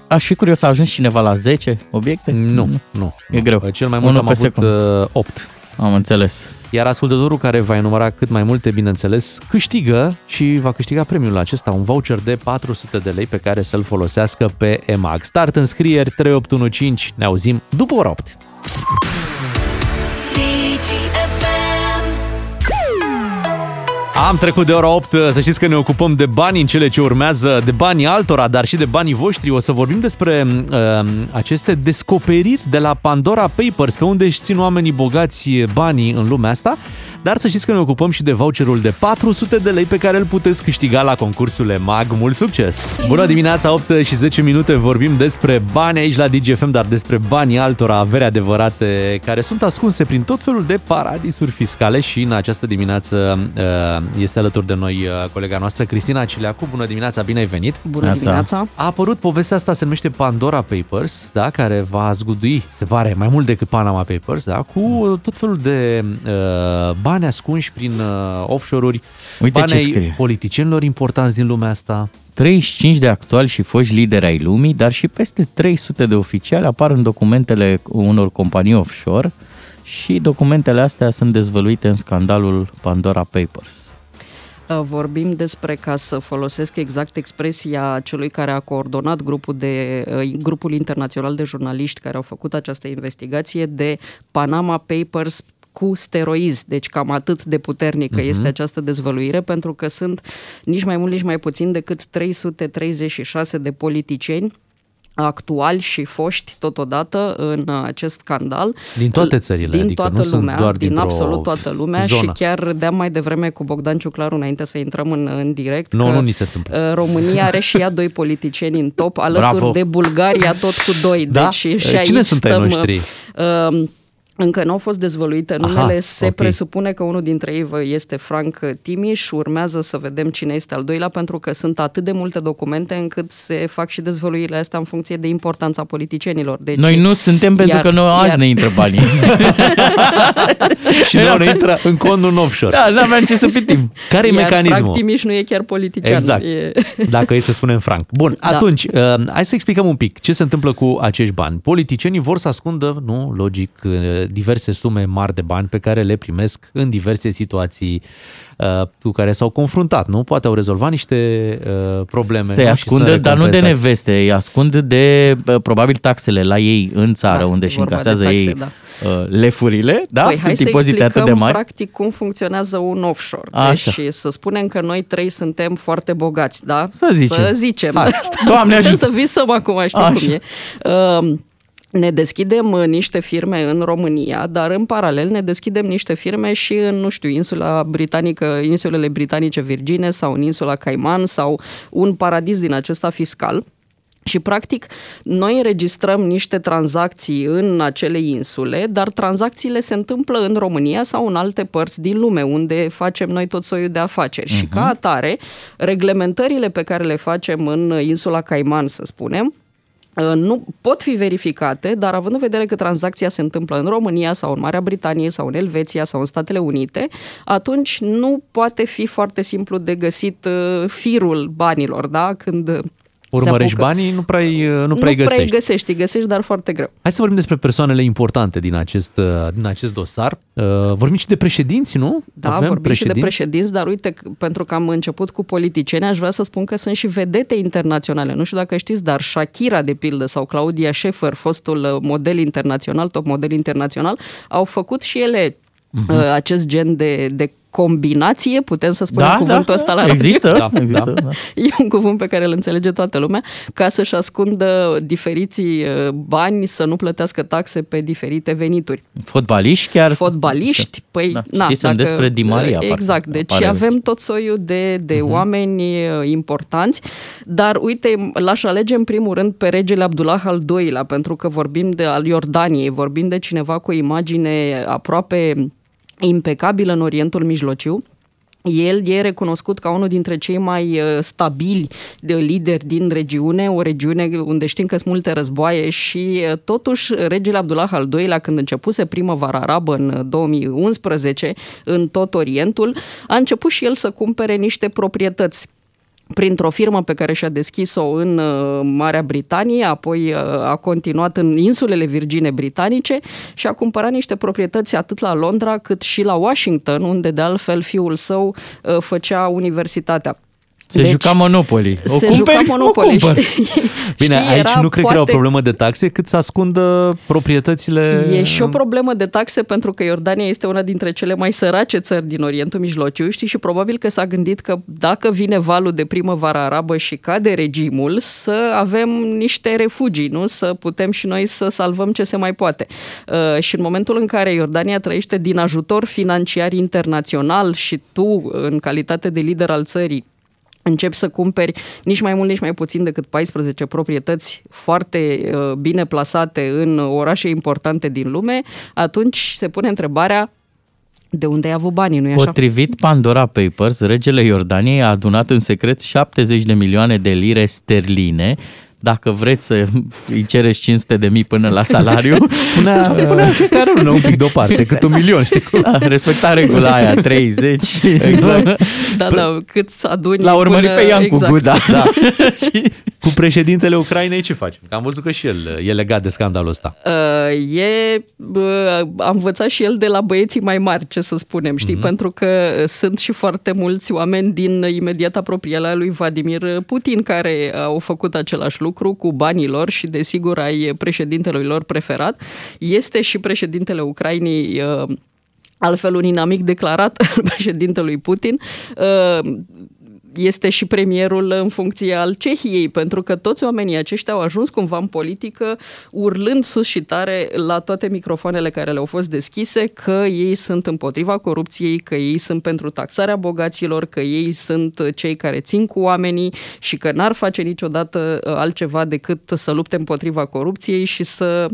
Aș fi curios să ajungi cineva la 10 obiecte? Nu, nu. E greu. Cel mai mult Unul am pe avut secundă. uh, 8. Am înțeles. Iar ascultătorul care va enumera cât mai multe, bineînțeles, câștigă și va câștiga premiul acesta, un voucher de 400 de lei pe care să-l folosească pe EMAG. Start înscrieri 3815, ne auzim după ora 8. Am trecut de ora 8, să știți că ne ocupăm de bani în cele ce urmează, de banii altora, dar și de banii voștri. O să vorbim despre uh, aceste descoperiri de la Pandora Papers, pe unde își țin oamenii bogați banii în lumea asta. Dar să știți că ne ocupăm și de voucherul de 400 de lei pe care îl puteți câștiga la concursul EMAG. Mult succes! Bună dimineața, 8 și 10 minute, vorbim despre bani aici la DGFM, dar despre banii altora, avere adevărate, care sunt ascunse prin tot felul de paradisuri fiscale și în această dimineață uh, este alături de noi uh, colega noastră, Cristina Cileacu. Bună dimineața, bine ai venit! Bună dimineața! A apărut povestea asta, se numește Pandora Papers, da, care va zgudui, se pare, mai mult decât Panama Papers, da, cu tot felul de uh, bani ascunși prin uh, offshore-uri, Uite bani ce ai scrie. politicienilor importanți din lumea asta. 35 de actuali și foști lideri ai lumii, dar și peste 300 de oficiali apar în documentele unor companii offshore și documentele astea sunt dezvăluite în scandalul Pandora Papers. Uh, Vorbim despre, ca să folosesc exact expresia celui care a coordonat grupul, de, uh, grupul internațional de jurnaliști care au făcut această investigație, de Panama Papers cu steroizi, deci cam atât de puternică Mhm. este această dezvăluire, pentru că sunt nici mai mult, nici mai puțin decât 336 de politicieni actuali și foști totodată în uh, acest scandal. Din toate țările, Din adică toată nu sunt lumea, doar din dintr-o absolut toată lumea zonă. și chiar râdeam mai devreme cu Bogdan Ciuclaru înainte să intrăm în, în direct Nu, că nu ni se întâmplă. uh, România are și ea doi politicieni în top, alături Bravo. de Bulgaria tot cu doi. Da? Deci și Cine aici sunt ai stăm, noștri? Uh, încă nu au fost dezvăluite numele, Aha, se ok. presupune că unul dintre ei vă- este Frank Timiș, urmează să vedem cine este al doilea, pentru că sunt atât de multe documente încât se fac și dezvăluirile astea în funcție de importanța politicienilor. Deci, Noi nu suntem pentru iar- că noi azi iar- ne intră banii. [laughs] și nu ne intră în condul în offshore. Da, nu aveam ce să pitim. Care e Iar mecanismul? Frank Timiș nu e chiar politician. Exact. E... [laughs] Dacă e să spunem franc. Bun, Da. atunci, uh, hai să explicăm un pic ce se întâmplă cu acești bani. Politicienii vor să ascundă, nu, logic, uh, diverse sume mari de bani pe care le primesc în diverse situații uh, cu care s-au confruntat, nu? Poate au rezolvat niște uh, probleme. Se nu? Și ascundă, sunt dar nu de recompensați. neveste, îi ascund de bă, probabil taxele la ei în țară, Da, unde își vorba de încasează taxe, ei da. uh, lefurile, da? Păi, hai Sunt să impozite explicăm atât de mari. practic cum funcționează un offshore. Așa. Deci să spunem că noi trei suntem foarte bogați, da? Să zicem. Să zicem. Hai. Asta. Doamne [laughs] ajută. Să visăm acum, știi Așa. cum e. Uh, ne deschidem uh, niște firme în România, dar în paralel ne deschidem niște firme și în, nu știu, insula britanică, insulele britanice Virgine sau în insula Cayman sau un paradis din acesta fiscal. Și, practic, noi înregistrăm niște tranzacții în acele insule, dar tranzacțiile se întâmplă în România sau în alte părți din lume, unde facem noi tot soiul de afaceri. Și, ca atare, reglementările pe care le facem în insula Cayman, să spunem, Uh, nu pot fi verificate, dar având în vedere că tranzacția se întâmplă în România sau în Marea Britanie sau în Elveția sau în Statele Unite, atunci nu poate fi foarte simplu de găsit uh, firul banilor, da? Când uh, se Urmărești apucă. banii, nu prea nu Nu prea prea găsești. îi găsești, îi găsești, dar foarte greu. Hai să vorbim despre persoanele importante din acest, uh, din acest dosar. Uh, Vorbim și de președinți, nu? Da, Avem vorbim și de președinți, dar uite, c- pentru că am început cu politicieni, aș vrea să spun că sunt și vedete internaționale. Nu știu dacă știți, dar Shakira, de pildă, sau Claudia Schiffer, fostul uh, model internațional, top model internațional, au făcut și ele Mhm. uh, acest gen de, de combinație, putem să spunem Da, cuvântul da, ăsta la există, radio? da, există, da. E un cuvânt pe care îl înțelege toată lumea, ca să-și ascundă diferiții uh, bani, să nu plătească taxe pe diferite venituri. Fotbaliști chiar. Fotbaliști, păi, Da, na, știsem despre Di Maria, parcă, Exact, deci apare avem tot soiul de, de uh-huh. oameni uh, importanți, dar uite, l-aș alege în primul rând pe regele Abdullah al II-lea, pentru că vorbim de al Iordaniei, vorbim de cineva cu o imagine aproape impecabilă în Orientul Mijlociu. El e recunoscut ca unul dintre cei mai uh, stabili de lideri din regiune, o regiune unde știm că sunt multe războaie și uh, totuși regele Abdullah al II-lea, când începuse primăvara arabă în uh, 2011 în tot Orientul, a început și el să cumpere niște proprietăți printr-o firmă pe care și-a deschis-o în uh, Marea Britanie, apoi uh, a continuat în insulele Virgine Britanice și a cumpărat niște proprietăți atât la Londra cât și la Washington, unde de altfel fiul său uh, făcea universitatea. Se Deci, juca Monopoly. O se cumperi, juca o Monopoly. cumpăr. știi? [laughs] Bine, Știi, aici era nu cred că era o poate- problemă de taxe, cât să ascundă proprietățile... E și o problemă de taxe pentru că Iordania este una dintre cele mai sărace țări din Orientul Mijlociu, știi, și probabil că s-a gândit că dacă vine valul de primăvară arabă și cade regimul, să avem niște refugii, nu? Să putem și noi să salvăm ce se mai poate. Uh, și în momentul în care Iordania trăiește din ajutor financiar internațional și tu, în calitate de lider al țării, începi să cumperi nici mai mult, nici mai puțin decât 14 proprietăți foarte uh, bine plasate în orașe importante din lume, atunci se pune întrebarea de unde ai avut banii, nu-i așa? Potrivit Pandora Papers, regele Iordaniei a adunat în secret 70 de milioane de lire sterline dacă vreți să îi cereți 500 de mii până la salariu, Punea, punea fiecare lună un pic deoparte, cât un milion, știi cum? Da, respecta regula aia, 30. [laughs] Exact. Da, da, cât să aduni L-a urmărit până... pe Ian exact. cu Guda. Da. [laughs] Cu președintele Ucrainei ce facem? Că am văzut că și el e legat de scandalul ăsta. Uh, e, uh, a învățat și el de la băieții mai mari, ce să spunem, știi? Mm-hmm. Pentru că sunt și foarte mulți oameni din imediat apropierea lui Vladimir Putin care au făcut același lucru cu banii lor și desigur ai președintelui lor preferat. Este și președintele Ucrainei uh, altfel un inamic declarat al președintelui Putin. Uh, este și premierul în funcție al Cehiei, pentru că toți oamenii aceștia au ajuns cumva în politică urlând sus și tare la toate microfoanele care le-au fost deschise că ei sunt împotriva corupției, că ei sunt pentru taxarea bogaților, că ei sunt cei care țin cu oamenii și că n-ar face niciodată uh, altceva decât să lupte împotriva corupției și să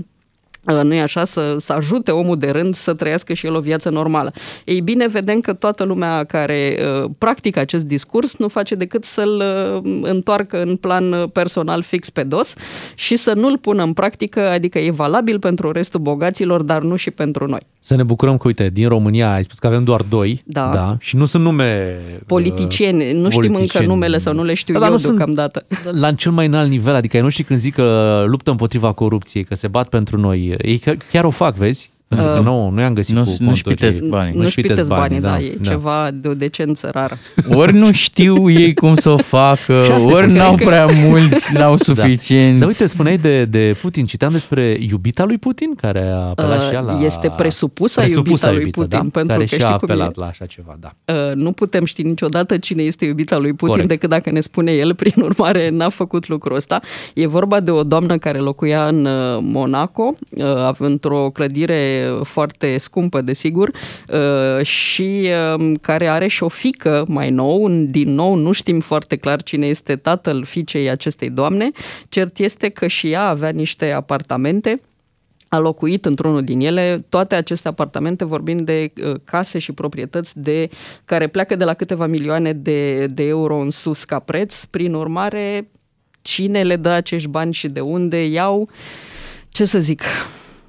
nu e așa, să, să ajute omul de rând să trăiască și el o viață normală. Ei bine, vedem că toată lumea care uh, practică acest discurs nu face decât să-l uh, întoarcă în plan uh, personal fix pe dos și să nu-l pună în practică, adică e valabil pentru restul bogaților, dar nu și pentru noi. Să ne bucurăm că, uite, din România ai spus că avem doar doi. Da. da și nu sunt nume... Politicieni, nu știm încă politicieni. numele sau nu le știu Da, dar eu nu sunt- deocamdată. La cel mai înalt nivel, adică ai noștri când zic că luptă împotriva corupției, că se bat pentru noi, ei chiar- chiar o fac, vezi? Pentru că Uh, nu, nu i-am găsit nu- cu nu conturi. șpitesc banii. Nu șpitesc banii, da, e da. ceva de o decență rară. Ori nu știu ei cum să o facă, Și asta e ori posibil. n-au prea mulți, n-au suficient. [laughs] Da. Dar uite, spuneai de, de Putin, citeam despre iubita lui Putin, care a apelat Uh, și ea la... este presupusa presupusa iubita lui iubită, Putin, da? pentru care că și a știi cum e. apelat la așa ceva, da. Uh, nu putem ști niciodată cine este iubita lui Putin Corect. decât dacă ne spune el, [laughs] prin urmare n-a făcut lucrul ăsta. E vorba de o doamnă care locuia în uh, Monaco, uh, într-o clădire foarte scumpă, desigur, uh, și um, care are și o fică mai nou, din nou nu știm foarte clar cine este tatăl fiicei acestei doamne, cert este că și ea avea niște apartamente a locuit într-unul din ele, toate aceste apartamente vorbind de uh, case și proprietăți de care pleacă de la câteva milioane de, de euro în sus ca preț. Prin urmare, cine le dă acești bani și de unde iau, ce să zic,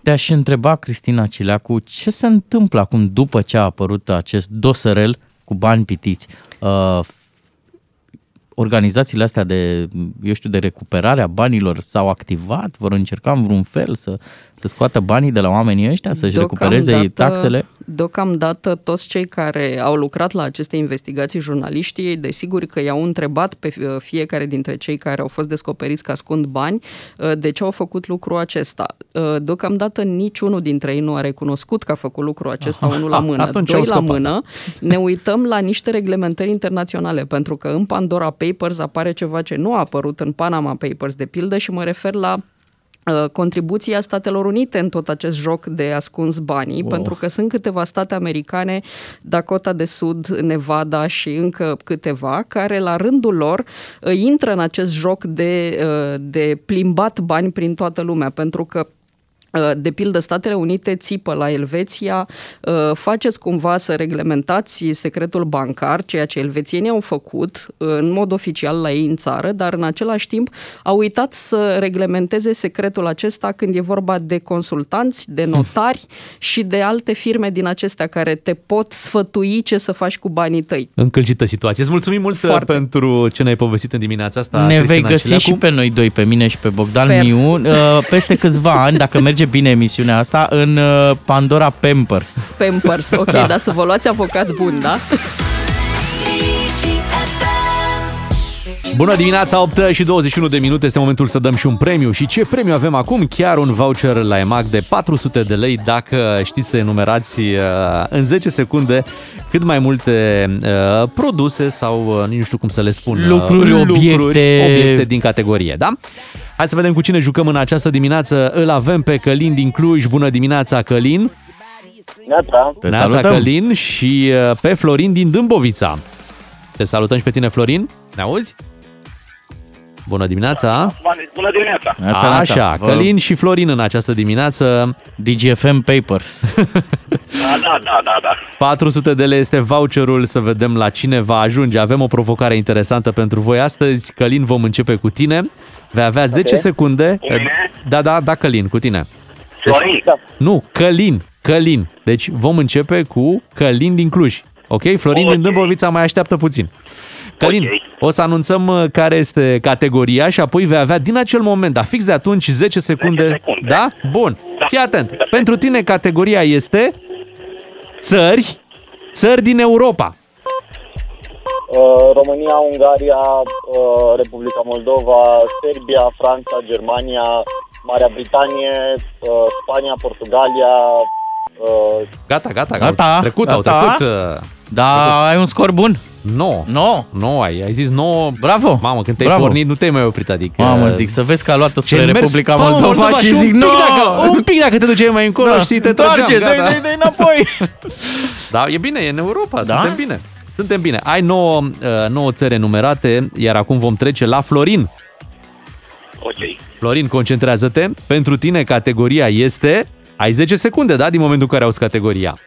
Te-aș întreba, Cristina Cileacu, ce se întâmplă acum după ce a apărut acest dosărel cu bani pitiți? Uh, organizațiile astea de, eu știu, de recuperare a banilor s-au activat? Vor încerca în vreun fel să, să scoată banii de la oamenii ăștia, să-și recupereze ei taxele? Deocamdată toți cei care au lucrat la aceste investigații jurnaliștii, desigur că i-au întrebat pe uh, fiecare dintre cei care au fost descoperiți că ascund bani uh, de ce au făcut lucrul acesta. Uh, Deocamdată niciunul dintre ei nu a recunoscut că a făcut lucrul acesta, unul la mână, Atunci doi au la scăpat. mână. Ne uităm la niște reglementări internaționale, pentru că în Pandora Papers apare ceva ce nu a apărut în Panama Papers, de pildă, și mă refer la uh, contribuția Statelor Unite în tot acest joc de ascuns banii, Wow. pentru că sunt câteva state americane, Dakota de Sud, Nevada și încă câteva, care la rândul lor uh, intră în acest joc de, uh, de plimbat bani prin toată lumea, pentru că Uh, de pildă, Statele Unite țipă la Elveția, uh, faceți cumva să reglementați secretul bancar, ceea ce elvețienii au făcut uh, în mod oficial la ei în țară, dar în același timp au uitat să reglementeze secretul acesta când e vorba de consultanți, de notari și de alte firme din acestea care te pot sfătui ce să faci cu banii tăi. Încălcită situație. Îți mulțumim mult Foarte. pentru ce ne-ai povestit în dimineața asta. ne Cristina vei găsi Cileacu. și pe noi doi, pe mine și pe Bogdan Sper. Miu, uh, peste câțiva ani, dacă merge bine emisiunea asta, în uh, Pandora Pampers. Pampers, ok, Da. da. dar să vă luați avocați buni, da? Bună dimineața, 8 și 21 de minute, este momentul să dăm și un premiu. Și ce premiu avem acum? Chiar un voucher la EMAG de 400 de lei dacă știți să enumerați uh, în 10 secunde cât mai multe uh, produse sau uh, nici nu știu cum să le spun. uh, Lucruri, obiecte. obiecte din categorie, da? Hai să vedem cu cine jucăm în această dimineață. Îl avem pe Călin din Cluj. Bună dimineața, Călin! Neața. Te Neața salutăm. Călin și uh, pe Florin din Dâmbovița. Te salutăm și pe tine, Florin. Ne auzi? Bună dimineața! Bună dimineața. Neața, neața. Așa, Vă- Călin și Florin în această dimineață. DGFM Papers. Da, da, da, da, da. 400 de lei este voucherul să vedem la cine va ajunge. Avem o provocare interesantă pentru voi astăzi. Călin, vom începe cu tine. Vei avea 10 secunde. Cu mine? Da, da, da, Călin, cu tine. Florin. Da. Nu, Călin, Călin. Deci vom începe cu Călin din Cluj. Ok? Florin din Dâmbovița mai așteaptă puțin. Călin, o să anunțăm uh, care este categoria și apoi vei avea din acel moment, dar fix de atunci, 10 secunde. 10 secunde. Da? Bun. Fii atent. Pentru tine categoria este țări, țări din Europa. Uh, România, Ungaria, uh, Republica Moldova, Serbia, Franța, Germania, Marea Britanie, uh, Spania, Portugalia, uh, Gata, gata, Gata, Au trecut, au gata. trecut. uh, Da, ai un scor bun? 9. No. 9 ai, ai zis 9. Bravo. Mamă, când te-ai Bravo. pornit, nu te-ai mai oprit, adică... Mamă, zic, să vezi că a luat-o spre Ce mers- Republica Mamă, Moldova, și un zic, pic nu! Dacă, un pic dacă te duceai mai încolo, Da. știi, te Întoarce, trăgeam, dă-i, gata. dă-i, dă-i înapoi. [laughs] Da, e bine, e în Europa, Da? suntem bine. Suntem bine. Ai 9, 9 țări enumerate, iar acum vom trece la Florin. ok. Florin, concentrează-te. Pentru tine categoria este... Ai 10 secunde, da? Din momentul în care auzi categoria.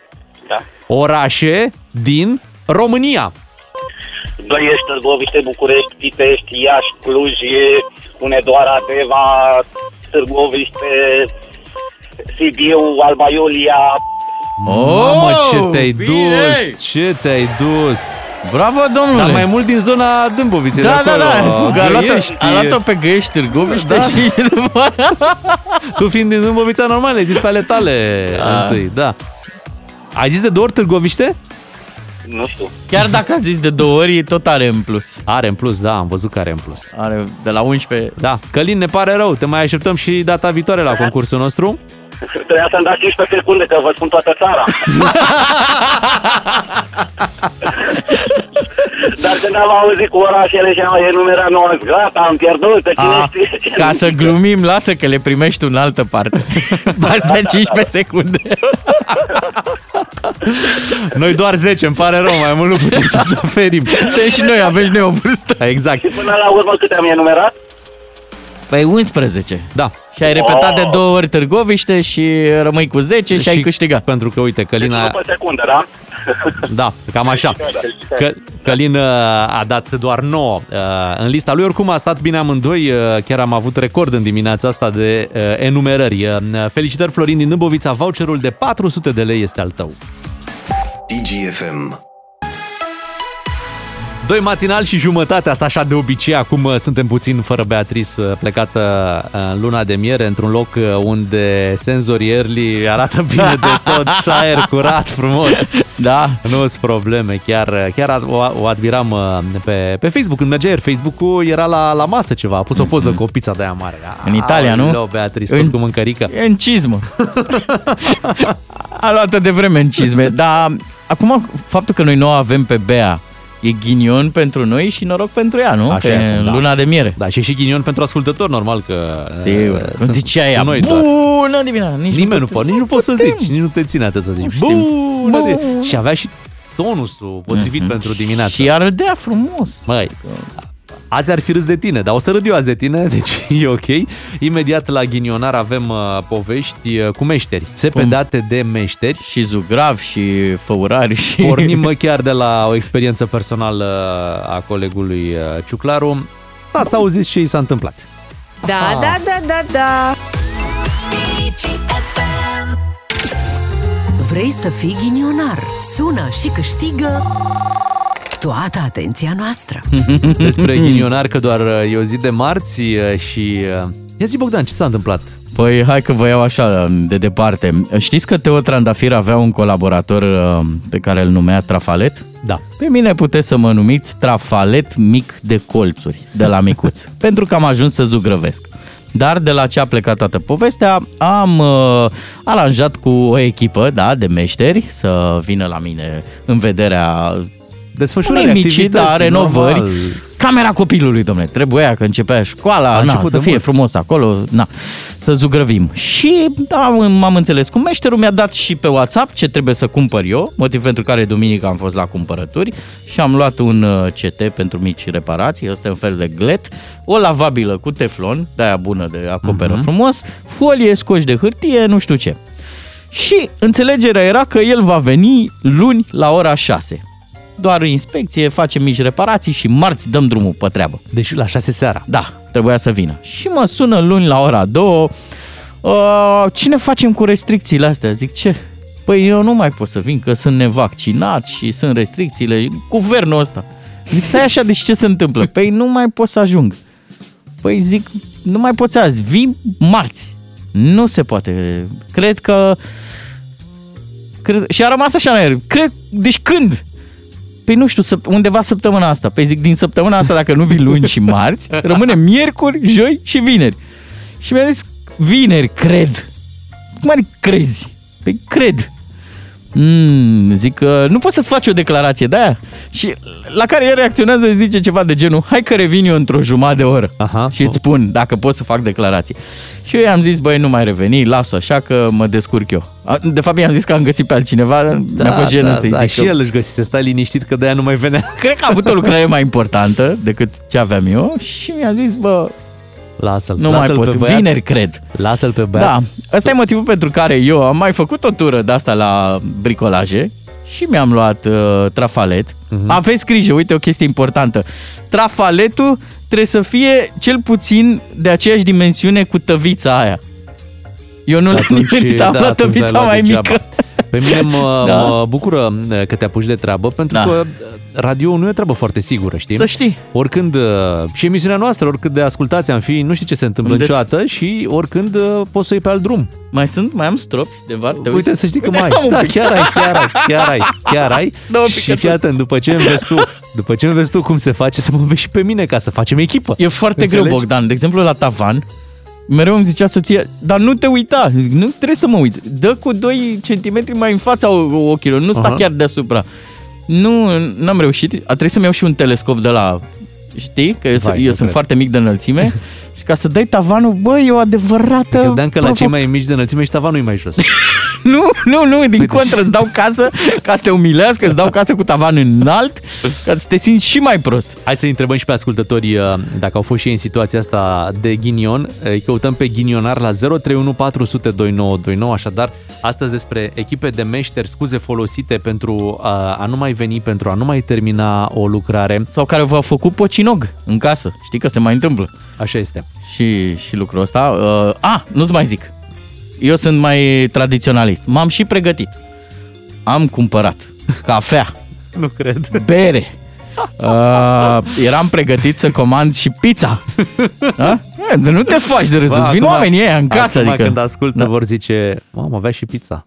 Da. Orașe din România. Băiești, Târgoviște, București, Pitești, Iași, Cluj, Hunedoara, Deva, Târgoviște, Sibiu, Alba Iulia, Mamă, ce te-ai bine! dus! Ce te-ai dus! Bravo, domnule! Dar mai mult din zona Dâmboviței da, de da, acolo. da, a luat-o, Găiești. a luat-o pe Găiești, Târgoviște Da. și după [laughs] aia- Tu fiind din Dâmbovița normal, ai zis pe ale tale Da. întâi, da. Ai zis de două ori Târgoviște? nu știu. Chiar dacă a zis de două ori, tot are în plus. Are în plus, da, am văzut că are în plus. Are de la 11. Da, Călin, ne pare rău, te mai așteptăm și data viitoare la concursul nostru. Trebuia să-mi dați 15 secunde, că vă spun toată țara. [laughs] Dar când am auzit cu orașele și am enumerat nouă, gata, am pierdut, că cine A, știe. ca să glumim, lasă că le primești în altă parte. [laughs] Astea 15 secunde. Noi doar 10, îmi pare rău, mai mult nu putem să [laughs] oferim. Deci și noi, aveți noi o vârstă. Exact. Și până la urmă câte am enumerat? Păi 11. Da. Și ai repetat de două ori Târgoviște și rămâi cu 10 și, ai câștigat. Pentru că, uite, Călin a, După secundă, da? [laughs] Da, cam așa. Că, Călin uh, a dat doar 9 uh, în lista lui. Oricum a stat bine amândoi. uh, Chiar am avut record în dimineața asta de uh, enumerări. Uh, Felicitări, Florin din Dâmbovița. Voucherul de 400 de lei este al tău. DGFM. Doi matinal și jumătate, asta așa de obicei. Acum uh, suntem puțin fără Beatrice, uh, plecată uh, în luna de miere, într-un loc uh, unde senzorii early arată [laughs] bine de tot, aer curat, frumos. Da. Nu sunt probleme, chiar, chiar o, o admiram uh, pe, pe Facebook. Când mergea ieri, Facebook-ul era la, la masă ceva, a pus o poză cu o pizza de aia mare. În Italia, nu? Aoleu, Beatrice, tot În- cu mâncărică. E în cizmă. [laughs] A luat de vreme în cizme. Dar acum, faptul că noi nu o avem pe Bea, e ghinion pentru noi și noroc pentru ea, nu? Așa pe e acum, da. luna de miere. Da, și și ghinion pentru ascultător, normal că... Sigur. uh, Nu sunt zicea ea, cu noi doar. bună dimineața! Nici Nimeni nu putem- poate, nici nu poți să putem. zici, nici nu te ține atât să zici. știm. Bună! de- Și avea și tonusul potrivit pentru dimineață. Și ea râdea frumos. Măi, azi ar fi râs de tine, dar o să râd eu azi de tine, [laughs] deci e ok. Imediat la ghinionar avem uh, povești uh, cu meșteri, țepedate de meșteri. Și zugrav și făurari și... Pornim uh, [laughs] chiar de la o experiență personală a colegului uh, Ciuclaru. Stați să auziți ce și s-a întâmplat. Da, Ah. da, da, da, da. Vrei să fii ghinionar? Sună și câștigă toată atenția noastră. [laughs] Despre ghinionar că doar uh, e o zi de marți uh, și... uh, Ia zi Bogdan, ce s-a întâmplat? Păi hai că vă iau așa de departe. Știți că Teo Trandafir avea un colaborator uh, pe care îl numea Trafalet? Da. Pe mine puteți să mă numiți trafalet mic de colțuri, de la micuț, [laughs] pentru că am ajuns să zugrăvesc. Dar de la ce a plecat toată povestea, am uh, aranjat cu o echipă da, de meșteri să vină la mine în vederea Desfășurării unei mici, da, activități, renovări. normal. Camera copilului, domne, trebuia că începea școala, A na, început să de fie mult. frumos acolo, na, să zugrăvim. Și da, m-am înțeles cu meșterul, mi-a dat și pe WhatsApp ce trebuie să cumpăr eu, motiv pentru care duminică am fost la cumpărături și am luat un uh, CT pentru mici reparații, ăsta e un fel de glet, o lavabilă cu teflon, de-aia bună de acoperă Mhm. frumos, folie, scoși de hârtie, nu știu ce. Și înțelegerea era că el va veni luni la ora 6. Doar inspecție, facem mici reparații și marți dăm drumul pe treabă. Deci la 6 seara. Da, trebuia să vină. Și mă sună luni la ora 2. Uh, cine facem cu restricțiile astea? Zic, ce? Păi eu nu mai pot să vin, că sunt nevaccinat și sunt restricțiile. Guvernul ăsta. Zic, stai așa, deci ce se întâmplă? Păi nu mai pot să ajung. Păi zic, nu mai poți azi, vii marți. Nu se poate. Cred că... Cred, și a rămas așa în aer. Cred, deci când? Păi nu știu, săp- undeva săptămâna asta. Păi zic, din săptămâna asta, dacă nu vii luni și marți, [laughs] rămâne miercuri, joi și vineri. Și mi-a zis, vineri, cred. Cum adică crezi? Păi cred. Mm, zic că nu poți să-ți faci o declarație de aia. Și la care el reacționează, îți zice ceva de genul, hai că revin eu într-o jumătate de oră Aha. și îți spun dacă pot să fac declarație. Și eu i-am zis, băi, nu mai reveni, las-o așa că mă descurc eu. A, De fapt, i-am zis că am găsit pe altcineva, dar mi-a fost jenă da, să-i da, zic și că... el își găsise, stai liniștit că de-aia nu mai venea. Cred că a avut o lucrare mai importantă decât ce aveam eu și mi-a zis, bă, Lasă-l, nu lasă-l mai pe pot, băiat. vineri cred. Lasă-l pe băiat. Da, ăsta e motivul pentru care eu am mai făcut o tură de asta la bricolaje și mi-am luat uh, trafalet. Mhm. Uh-huh. Aveți grijă, uite o chestie importantă. Trafaletul trebuie să fie cel puțin de aceeași dimensiune cu tăvița aia. Eu nu l-am nimerit, am da, luat atunci ai tăvița luat mai degeaba. mică. Pe mine mă, [laughs] Da. mă bucură uh, că te apuci de treabă, pentru Da. că radio nu e o treabă foarte sigură, știi? Să știi. Oricând, uh, și emisiunea noastră, oricât de ascultați am fi, nu știi ce se întâmplă Îmi des- niciodată și oricând uh, poți să iei pe alt drum. Mai sunt? Mai am stropi de var? Te Uite, uiți? să știi că Uite, [laughs] mai am ai. un Da, pic. chiar ai, chiar ai, chiar ai, chiar ai. [laughs] Două și picături. fii atent, după ce înveți tu, după ce înveți tu cum se face, să mă înveți și pe mine ca să facem echipă. E foarte Înțelegi? greu, Bogdan. De exemplu, la tavan, mereu îmi zicea soția, dar nu te uita, Zic, nu trebuie să mă uit. Dă cu 2 cm mai în fața o- ochilor, nu sta Aha. chiar deasupra. Nu, n-am reușit. A trebuit să-mi iau și un telescop de la, știi, că eu, Vai, eu nu sunt cred. foarte mic de înălțime. [laughs] și ca să dai tavanul, bă, e o adevărată Credeam că la cei provoc- mai mici de înălțime și tavanul e mai jos. [laughs] Nu, nu, nu, din Uite. contră, îți dau casă ca să te umilească, îți dau casă cu tavan înalt, ca să te simți și mai prost. Hai să întrebăm și pe ascultători uh, dacă au fost și ei în situația asta de ghinion. Îi căutăm pe ghinionar la 031 400 2929, așadar astăzi despre echipe de meșteri, scuze folosite pentru uh, a nu mai veni, pentru a nu mai termina o lucrare. Sau care v-au făcut pocinog în casă. Știi că se mai întâmplă. Așa este. Și, și lucrul ăsta. Uh, a, nu-ți mai zic. Eu sunt mai tradiționalist. M-am și pregătit. Am cumpărat [laughs] cafea, Nu cred. bere. [laughs] Uh, eram pregătit să comand și pizza. [laughs] Da? E, de nu te faci de râs. Bă, Îți vin acum- oamenii ăia în casă. Acum adică. când ascultă vor zice, mamă, avea și pizza.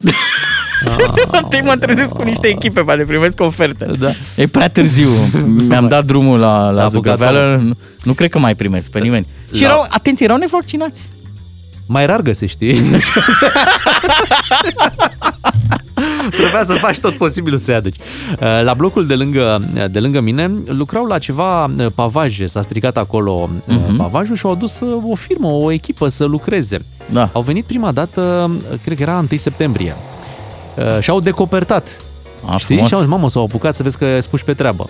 Te mă trezesc cu niște echipe, poate primesc oferte. Da. E prea târziu. Mi-am dat drumul la, S-a la apucat zugrăveală. Nu, nu cred că mai primesc pe nimeni. Și La- erau, atenție, erau nevaccinați. Mai rar găsești, știi? [laughs] Trebuia să faci tot posibilul să-i aduci. Uh, La blocul de lângă, de lângă mine lucrau la ceva uh, pavaje, s-a stricat acolo uh-huh. pavajul și au adus uh, o firmă, o echipă să lucreze. Da. Au venit prima dată, uh, cred că era 1 septembrie, uh, și au decopertat. A, Știi? frumos. Și au zis, mamă, s-au apucat să vezi că spuși pe treabă.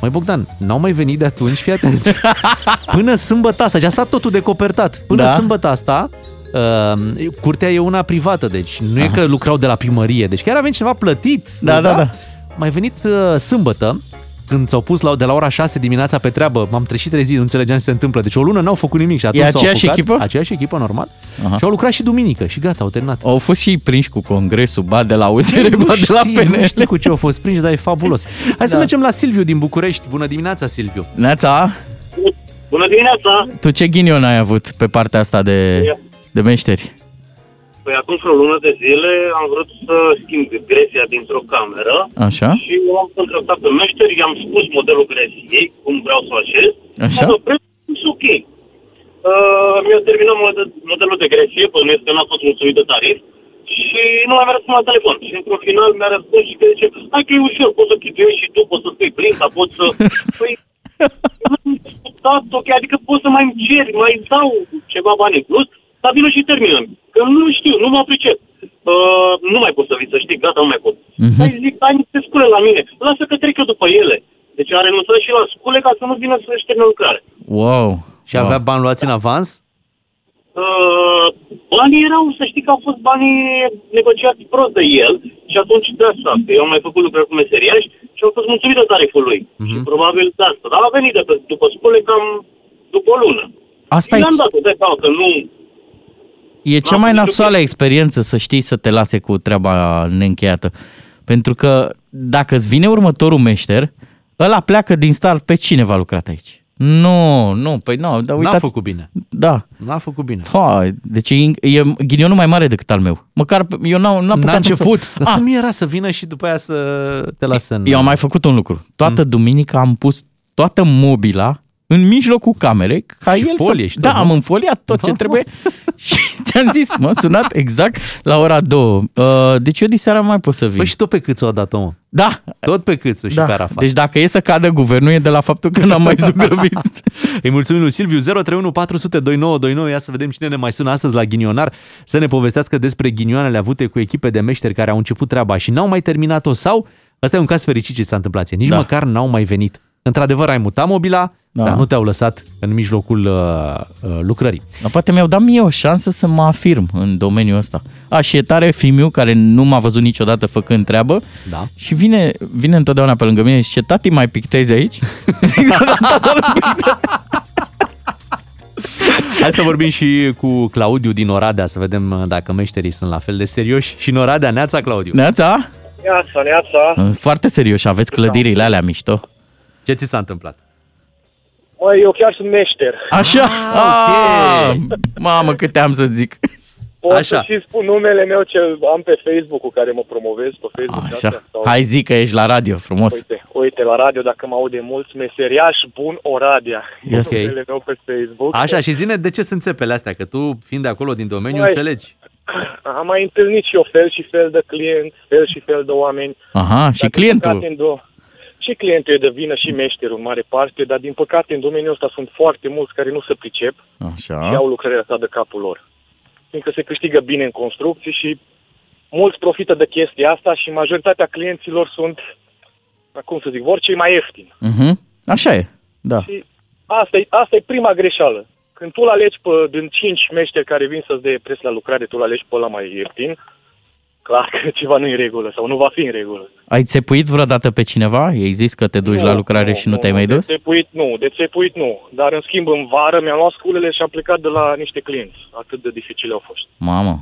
Măi Bogdan, n-au mai venit de atunci, fii atent. [laughs] Până sâmbătă asta, a stat totul decopertat. Până Da. sâmbătă asta, uh, curtea e una privată, deci nu e că lucrau de la primărie, deci chiar a venit cineva plătit. Da, da, da. Mai venit uh, sâmbătă, când s-au pus la, de la ora 6 dimineața pe treabă, m-am trecut trei zile, nu înțelegeam ce se întâmplă. Deci o lună n-au făcut nimic și atunci s-au aceeași apucat, echipă? Aceeași echipă, normal. Aha. Și au lucrat și duminică și gata, au terminat. Au fost și prinși cu congresul, ba de la USR, Nu ba de la știu, nu PNL. știu cu ce au fost prinși, dar e fabulos. Hai să Da. mergem la Silviu din București. Bună dimineața, Silviu. Neața, Bună dimineața! tu ce ghinion ai avut pe partea asta de, de meșteri? Păi acum vreo lună de zile am vrut să schimb gresia dintr-o cameră Așa. și am contractat pe meșter, i-am spus modelul gresiei, cum vreau să o așez. Așa. M-a oprit, zis ok. Uh, mi-a terminat model- modelul de gresie, păi că n-a fost mulțumit de tarif și nu mai mi-a răspuns la telefon. Și într-un final mi-a răspuns și că zice, hai că e ușor, poți să chituiești și tu, poți să spui plinta, poți să... [laughs] Păi, dat, ok, adică poți să mai îmi ceri, mai dau ceva bani în plus, dar vină și terminăm. Că nu știu, nu mă pricep. Uh, nu mai pot să vii, să știi, gata, nu mai pot. Mhm. Hai zic, hai niște scule la mine, lasă că trec eu după ele. Deci a renunțat și la scule ca să nu vină să-și termine lucrare. Wow. Și avea bani luați în avans? Uh, banii erau, să știi că au fost banii negociați prost de el și atunci de asta, că eu am mai făcut lucruri cu meseriaș și au fost mulțumit de tariful lui. Mhm. Și probabil de asta. Dar a venit de pe, după scule cam după o lună. Asta și e, le-am dat de seama că nu... e cea mai nasoală experiență să știi să te lase cu treaba neîncheiată. Pentru că dacă îți vine următorul meșter, ăla pleacă din start pe cine v-a lucrat aici. Nu, nu, păi nu, dar uitați. făcut bine. Da. N-a făcut bine. Ha, deci e, e ghinionul mai mare decât al meu. Măcar pe- eu n-am, n-am N-a apucat să- început. Dar Ah, cum era să vină și după aia să te lasă în... Eu am mai făcut un lucru. Toată Mm. duminica am pus toată mobila în mijlocul camerei ca Și el folie să... și tot, Da, nu? am înfoliat tot ce Da. trebuie [laughs] și ți-am zis, m-a sunat exact la ora 2. Uh, deci eu diseară mai pot să vin. Păi și tot pe cât o dat omul. Da. Tot pe câțu și da. pe Arafat. Deci dacă e să cadă guvernul e de la faptul că n-am mai [laughs] zugrăvit. Îi mulțumim lui Silviu 031 400 2929. Ia să vedem cine ne mai sună astăzi la ghinionar să ne povestească despre ghinioanele avute cu echipe de meșteri care au început treaba și n-au mai terminat-o sau Asta e un caz fericit ce s-a întâmplat. ție. Nici Da. măcar n-au mai venit. Într-adevăr, ai mutat mobila, Da. dar nu te-au lăsat în mijlocul uh, uh, lucrării. Dar poate mi-au dat mie o șansă să mă afirm în domeniul ăsta. A, și e tare Fimiu, care nu m-a văzut niciodată făcând treabă Da. și vine, vine întotdeauna pe lângă mine și zice, tati, mai pictezi aici? Zic, "Da, tata, nu pictez." Hai să vorbim și cu Claudiu din Oradea, să vedem uh, dacă meșterii sunt la fel de serioși. Și în Oradea, Neața, Claudiu. Neața? Neața, neața. Foarte serios, aveți clădirile alea mișto. Ce ți s-a întâmplat? Măi, eu chiar sunt meșter. Așa? Ah, Mamă, câte am să zic. Pot Așa. să și spun numele meu ce am pe Facebook cu care mă promovez pe Facebook. Așa. astea, sau- Hai zi că ești la radio, frumos. Uite, uite, la radio, dacă mă aude mulți, meseriaș bun Oradea. E Ok. numele meu pe Facebook. Așa, și zine de ce sunt țepele astea, că tu, fiind de acolo din domeniu, Măi. înțelegi. Am mai întâlnit și eu fel și fel de clienți, fel și fel de oameni. Aha, și Dar, din clientul? păcate, în do- și clientul e de vină și meșterul în mare parte, dar din păcate în domeniul ăsta sunt foarte mulți care nu se pricep și Așa. au lucrarea asta de capul lor. Fiindcă se câștigă bine în construcții și mulți profită de chestia asta și majoritatea clienților sunt, cum să zic, vor cei mai ieftini. Mhm. Așa e, da. Și asta e, asta e prima greșeală. Când tu îl alegi pe, din cinci meșteri care vin să-ți dea preț la lucrare, tu îl alegi pe ăla mai ieftin, clar că [laughs] ceva nu e în regulă sau nu va fi în regulă. Ai țepuit vreodată pe cineva? Ei zis că te duci Nu, la lucrare și nu te-ai mai de dus? țepuit nu, de țepuit nu. Dar în schimb în vară mi-am luat sculele și am plecat de la niște clienți. Atât de dificile au fost. Mamă.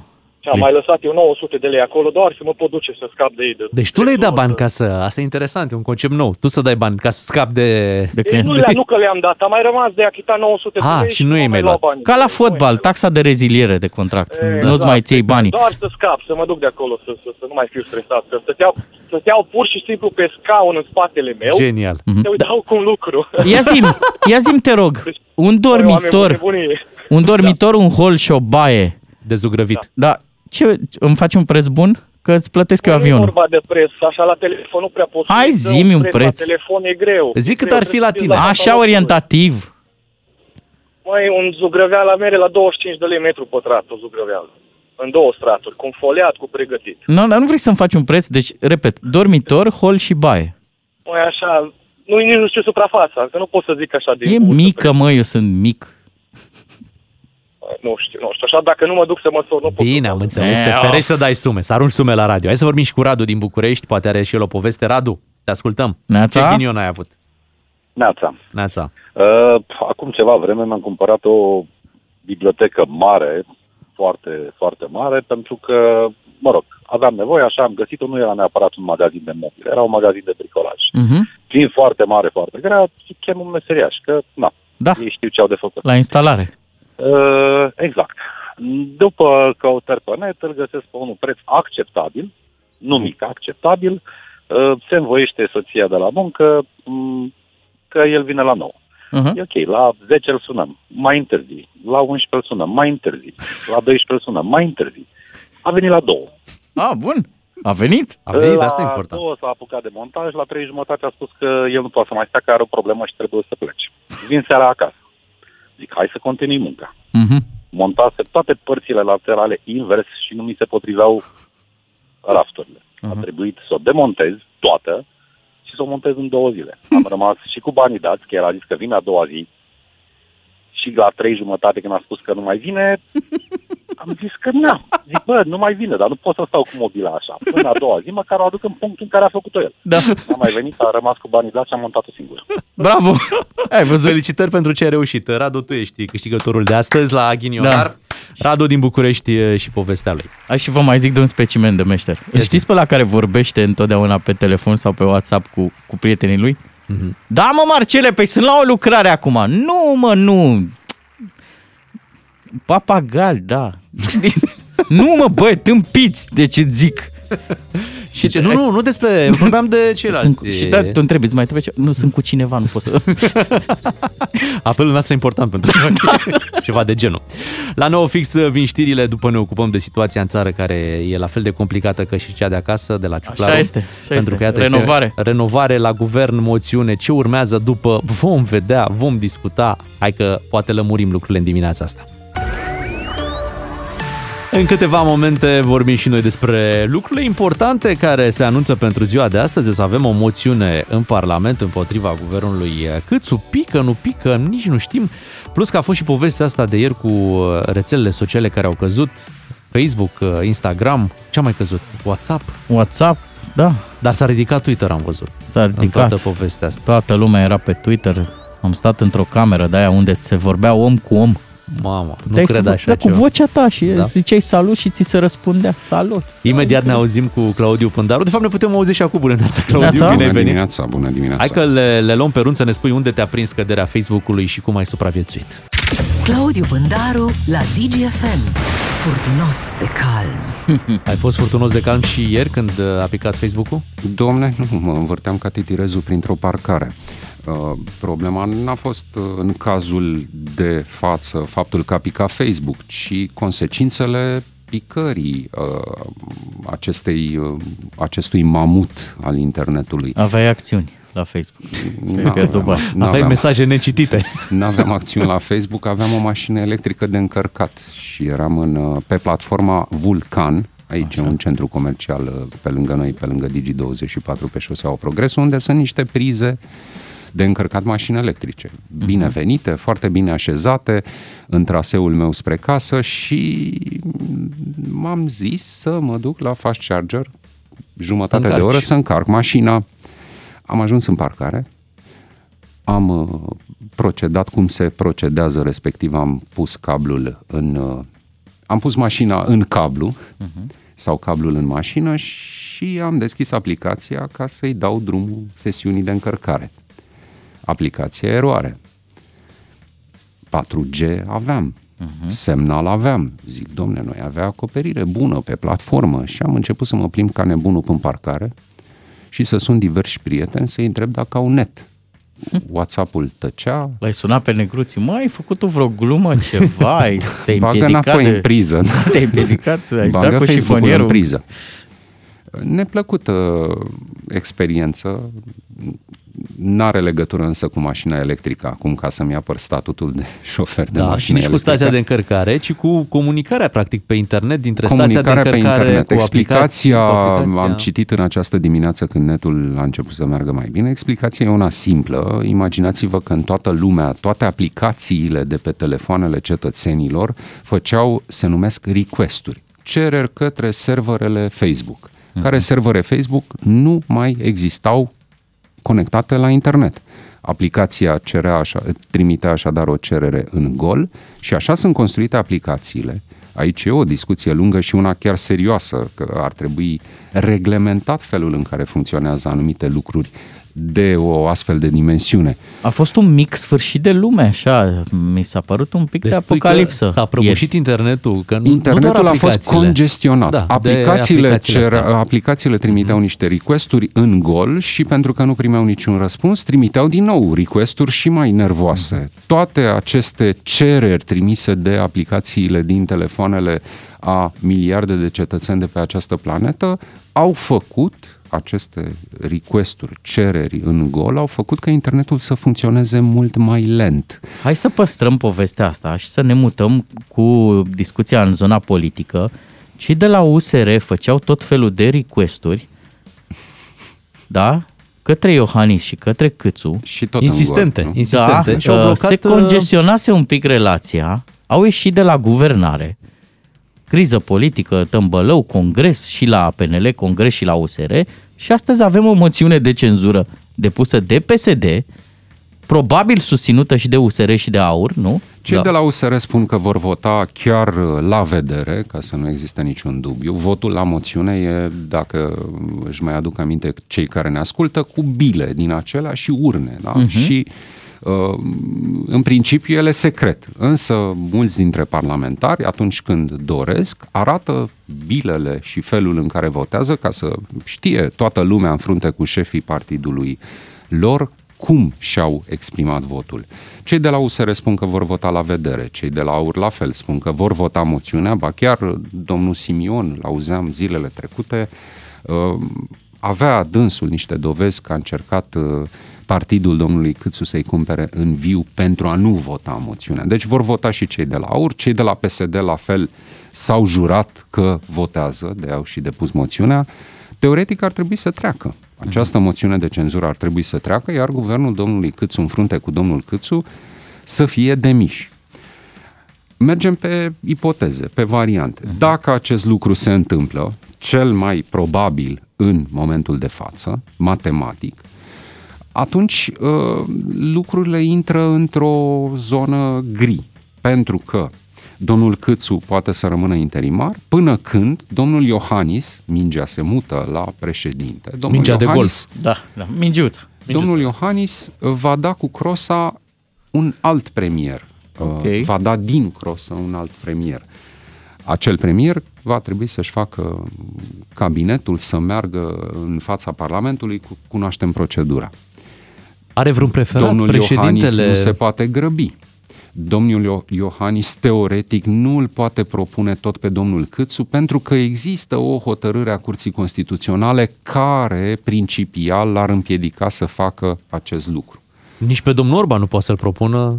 Și am mai lăsat eu 900 de lei acolo doar să mă pot duce să scap de ei. De... Deci tu le-ai dat bani ca să... Asta e interesant, e un concept nou. Tu să dai bani ca să scapi de... de Ei, nu, le, nu că le-am dat, am mai rămas de a chita 900 de Ah, lei și nu i-ai mai luat luat. banii. Ca la fotbal, taxa de reziliere de contract. E, Nu-ți mai ții exact. banii. Doar să scap, să mă duc de acolo, să, să, să nu mai fiu stresat. Să stăteau, să steau pur și simplu pe scaun în spatele meu. Genial. Să uitau cum lucru. Ia zim, ia zim te rog, un dormitor, Oameni buni, nebunii. un dormitor, un hol și o baie. Dezugrăvit. Da. Ce, îmi faci un preț bun? Că îți plătesc eu Nu e avionul. vorba de preț, așa la telefon nu prea poți Hai, să zi-mi dau un La preț. telefon e greu. Zi E cât greu, ar fi trebuie la să tine. fii Așa orientativ. Mai un zugrăveală mere la 25 de lei metru pătrat, o zugrăveală. În două straturi, cu foliat, cu pregătit. Nu, dar nu vrei să-mi faci un preț? Deci, repet, dormitor, hol și baie. Mai așa, nu nici nu știu suprafața, că nu pot să zic așa de E mică, mă, eu sunt mic. Nu știu, nu știu. Așa, dacă nu mă duc să măsor, nu pot. Bine, am înțeles, te Eh, ferești of. să dai sume, să arunci sume la radio. Hai să vorbim și cu Radu din București, poate are și el o poveste. Radu, te ascultăm. Neața? Ce ghinion ai avut? Neața. Neața. Uh, acum ceva vreme mi-am cumpărat o bibliotecă mare, foarte, foarte mare, pentru că, mă rog, aveam nevoie, așa am găsit-o, nu era neapărat un magazin de mobile, era un magazin de bricolaj. Mhm. Fiind foarte mare, foarte grea, chem un meseriaș, că, na, Da. ei știu ce au de făcut. La instalare. Uh, exact. După căutări pe net, îl găsesc pe un preț acceptabil, nu mic, acceptabil, uh, se învoiește soția de la muncă mm, că el vine la 9. Uh-huh. E ok, la 10 îl sunăm, mai întârzi. La 11 îl sunăm, mai întârzi. La 12 îl sunăm, mai întârzi. A venit la 2. Ah, bun. A venit? A venit, la asta e important. 2 s-a apucat de montaj, la 3 jumătate a spus că el nu poate să mai stea, că are o problemă și trebuie să plece. Vin seara acasă. Zic, hai să continui munca. Mhm. Montase toate părțile laterale invers și nu mi se potriveau rafturile. A trebuit să o demontez toată și să o montez în două zile. Am [laughs] rămas și cu banii dați, că el a zis că vine a doua zi și la trei jumătate când a spus că nu mai vine, am zis că nu. Zic, bă, nu mai vine, dar nu pot să stau cu mobila așa. Până a doua zi, măcar o aduc în punctul în care a făcut-o el. Da. N-a mai venit, a rămas cu banii dați și am montat-o singur. Bravo! Ai văzut? Felicitări pentru ce ai reușit. Radu, tu ești câștigătorul de astăzi la Ghinionar. Da. Da. Radu din București e, și povestea lui. Hai și vă mai zic de un specimen de meșter. Îl știți pe la care vorbește întotdeauna pe telefon sau pe WhatsApp cu, cu prietenii lui? Mhm. Da, mă, Marcele, păi sunt la o lucrare acum. Nu, mă, nu. Papagal, da. nu, mă, băi, tâmpiți, de ce zic. Și ce, nu, nu, nu despre, vorbeam de ceilalți. Sunt, și da, tu întrebi, îți mai trebuie ce? Nu, sunt cu cineva, nu pot să... [laughs] Apelul nostru e important pentru [laughs] ceva de genul. La nou fix vin știrile după ne ocupăm de situația în țară care e la fel de complicată ca și cea de acasă, de la Ciuclaru. este, așa pentru este. că iată, Renovare. Este renovare la guvern, moțiune. Ce urmează după? Vom vedea, vom discuta. Hai că poate lămurim lucrurile în dimineața asta. În câteva momente vorbim și noi despre lucrurile importante care se anunță pentru ziua de astăzi. O să avem o moțiune în Parlament împotriva guvernului Câțu. Pică, nu pică, nici nu știm. Plus că a fost și povestea asta de ieri cu rețelele sociale care au căzut. Facebook, Instagram, ce a mai căzut? WhatsApp? WhatsApp, da. Dar s-a ridicat Twitter, am văzut. S-a În ridicat. toată povestea asta. Toată lumea era pe Twitter. Am stat într-o cameră de aia unde se vorbea om cu om. Mamă, nu Dai cred să, așa da, cu ceva. vocea ta și Da. da. ziceai salut și ți se răspundea salut. Imediat ne auzim cu Claudiu Pândaru. De fapt, ne putem auzi și acum. Bună dimineața, Claudiu. Neața. Bine ai Bună venit. dimineața, bună dimineața. Hai că le, le luăm pe rând să ne spui unde te-a prins căderea Facebook-ului și cum ai supraviețuit. Claudiu Pândaru la DGFM. Furtunos de calm. [laughs] Ai fost furtunos de calm și ieri când uh, a picat Facebook-ul? Domne, nu, mă învârteam ca titirezul printr-o parcare. Uh, Problema n-a fost uh, în cazul de față faptul că a picat Facebook, ci consecințele picării uh, acestei, uh, acestui mamut al internetului. Aveai acțiuni la Facebook. Și ai pierdut bani. Aveai mesaje necitite. Nu aveam acțiuni la Facebook, aveam o mașină electrică de încărcat și eram în, uh, pe platforma Vulcan, aici Așa. un centru comercial uh, pe lângă noi, pe lângă Digi24, pe șoseaua Progresul, unde sunt niște prize de încărcat mașini electrice. Binevenite, foarte bine așezate în traseul meu spre casă și m-am zis să mă duc la fast charger jumătate de încarci. oră să încarc mașina. Am ajuns în parcare, am uh, procedat cum se procedează, respectiv am pus cablul în... Uh, am pus mașina în cablu uh-huh. sau cablul în mașină și am deschis aplicația ca să-i dau drumul sesiunii de încărcare. Aplicația eroare. 4G aveam, uh-huh. semnal aveam. Zic, domne, noi avea acoperire bună pe platformă și am început să mă plimb ca nebunul în parcare și să sun diversi prieteni să-i întreb dacă au net. [laughs] WhatsApp-ul tăcea. L-ai sunat pe negruții, mă, ai făcut tu vreo glumă, ceva, ai, [laughs] te-ai Bagă împiedicat înapoi de... în priză. [laughs] Te-ai împiedicat, ai Bagă dat cu Facebook-ul în șifonierul. priză. Neplăcută experiență, n-are legătură însă cu mașina electrică acum ca să-mi apăr statutul de [laughs] șofer de Da, și mașină nici cu electrică. stația de încărcare, ci cu comunicarea practic pe internet dintre stația de Comunicarea pe încărcare internet. cu Explicația, aplicația, cu aplicația. am citit în această dimineață când netul a început să meargă mai bine, explicația e una simplă. Imaginați-vă că în toată lumea, toate aplicațiile de pe telefoanele cetățenilor făceau, se numesc request-uri, cereri către serverele Facebook, care servere Facebook nu mai existau conectate la internet. Aplicația cerea așa, trimitea așadar o cerere în gol și așa sunt construite aplicațiile. Aici e o discuție lungă și una chiar serioasă, că ar trebui reglementat felul în care funcționează anumite lucruri de o astfel de dimensiune. A fost un mic sfârșit de lume, așa, mi s-a părut un pic Deci de spui că apocalipsă. s-a prăbușit internetul, că nu, nu Internetul doar a fost aplicațiile. congestionat. Da, de aplicațiile, aplicațiile cer, astea. Mhm. aplicațiile trimiteau niște requesturi în gol și pentru că nu primeau niciun răspuns, trimiteau din nou requesturi și mai nervoase. Mhm. Toate aceste cereri trimise de aplicațiile din telefoanele a miliarde de cetățeni de pe această planetă au făcut aceste requesturi, cereri în gol, au făcut ca internetul să funcționeze mult mai lent. Hai să păstrăm povestea asta și să ne mutăm cu discuția în zona politică. Cei de la USR făceau tot felul de requesturi, da? Către Iohannis și către Câțu. Și tot Insistente, în gol, nu? insistente. Da, Și au uh, blocat, se uh, congestionase un pic relația, au ieșit de la guvernare, criză politică, tămbălău, congres și la PNL, congres și la USR și astăzi avem o moțiune de cenzură depusă de PSD, probabil susținută și de USR și de AUR, nu? Cei da. de la USR spun că vor vota chiar uh, la vedere, ca să nu existe niciun dubiu. Votul la moțiune e, dacă își mai aduc aminte cei care ne ascultă, cu bile din acelea și urne. Da? Mhm. Și uh, în principiu ele secret, însă mulți dintre parlamentari, atunci când doresc, arată bilele și felul în care votează ca să știe toată lumea în frunte cu șefii partidului lor cum și-au exprimat votul. Cei de la USR spun că vor vota la vedere, cei de la AUR la fel spun că vor vota moțiunea, ba chiar domnul Simion, l-auzeam zilele trecute, uh, avea dânsul niște dovezi că a încercat uh, partidul domnului Câțu să-i cumpere în viu pentru a nu vota moțiunea. Deci vor vota și cei de la AUR, cei de la PSD la fel s-au jurat că votează, de au și depus moțiunea. Teoretic ar trebui să treacă. Această moțiune de cenzură ar trebui să treacă, iar guvernul domnului Câțu în frunte cu domnul Câțu să fie demiși. Mergem pe ipoteze, pe variante. Dacă acest lucru se întâmplă, cel mai probabil în momentul de față, matematic, atunci uh, lucrurile intră într-o zonă gri, pentru că domnul Câțu poate să rămână interimar până când domnul Iohannis, mingea se mută la președinte, domnul Mingea de Iohannis, Da, da, mingiută. Domnul Iohannis va da cu Crosa un alt premier. Ok. Uh, Va da din Crosa un alt premier. Acel premier va trebui să-și facă cabinetul să meargă în fața Parlamentului, cu- cunoaștem procedura. Are vreun preferat Domnul Iohannis președintele? nu se poate grăbi. Domnul Io- Iohannis teoretic nu îl poate propune tot pe domnul Câțu pentru că există o hotărâre a Curții Constituționale care principial l-ar împiedica să facă acest lucru. Nici pe domnul Orban nu poate să-l propună.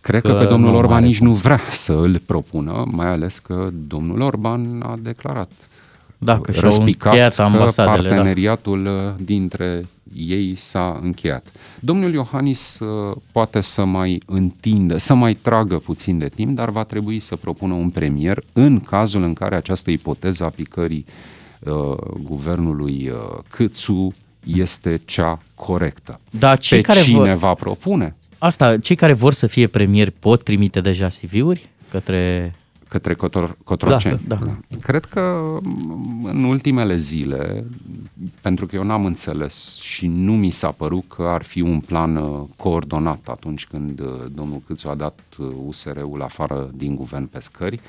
Cred că, Că pe domnul nu Orban are nici cum. nu vrea să îl propună, mai ales că domnul Orban a declarat Da, că și-au răspicat încheiat că ambasadele, da. parteneriatul uh, dintre ei s-a încheiat. Domnul Iohannis uh, poate să mai întindă, să mai tragă puțin de timp, dar va trebui să propună un premier în cazul în care această ipoteză a picării uh, guvernului uh, Câțu este cea corectă. Da, cei Pe care cine vor- va propune? Asta, cei care vor să fie premieri pot trimite deja CV-uri către... Către Cotor- Cotroceni. Da, da. Cred că m, în ultimele zile, pentru că eu n-am înțeles și nu mi s-a părut că ar fi un plan uh, coordonat atunci când uh, domnul Câțu a dat uh, USR-ul afară din guvern pe scări,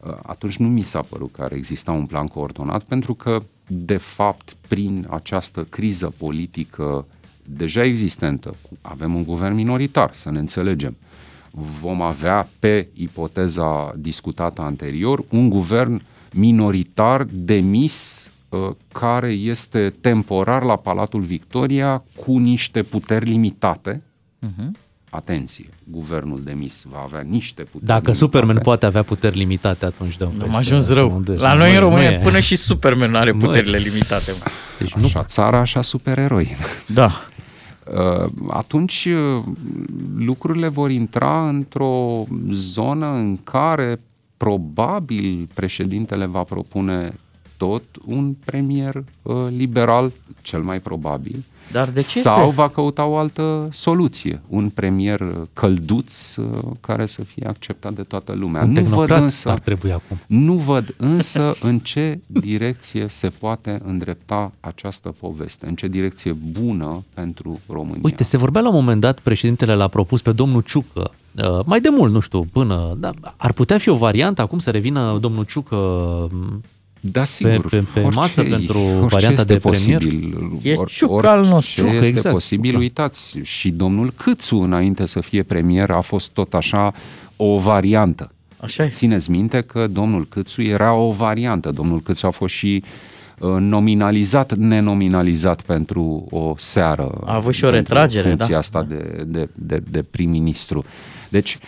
uh, atunci nu mi s-a părut că ar exista un plan coordonat, pentru că, de fapt, prin această criză politică deja existentă, avem un guvern minoritar, să ne înțelegem, vom avea, pe ipoteza discutată anterior, un guvern minoritar demis uh, care este temporar la Palatul Victoria cu niște puteri limitate. Uh-huh. Atenție, guvernul demis va avea niște puteri Dacă limitate. Superman poate avea puteri limitate, atunci dă Am ajuns rău. La noi în România până și Superman nu are puterile limitate. mă. Deci nu... Așa țara, așa supereroi. Da. Uh, Atunci uh, lucrurile vor intra într-o zonă în care probabil președintele va propune tot un premier uh, liberal, cel mai probabil. Dar de ce Sau este? va căuta o altă soluție, un premier călduț uh, care să fie acceptat de toată lumea. Un nu văd tehnocrat însă, ar trebui acum. Nu văd însă în ce direcție se poate îndrepta această poveste, în ce direcție bună pentru România. Uite, se vorbea la un moment dat, președintele l-a propus pe domnul Ciucă, uh, mai de mult, nu știu, până, da, ar putea fi o variantă acum să revină domnul Ciucă mm, Da, sigur. pe, pe, pe orice- masă pentru orice varianta este de premier? posibil. E Or- Ciucă al orice nostru. este exact, posibil, Ciucă. uitați, și domnul Câțu, înainte să fie premier, a fost tot așa o variantă. Așa e. Țineți minte că domnul Câțu era o variantă. Domnul Câțu a fost și uh, nominalizat, nenominalizat pentru o seară. A avut și o pentru retragere, funcția da. asta de, de, de, de prim-ministru. Deci, uh,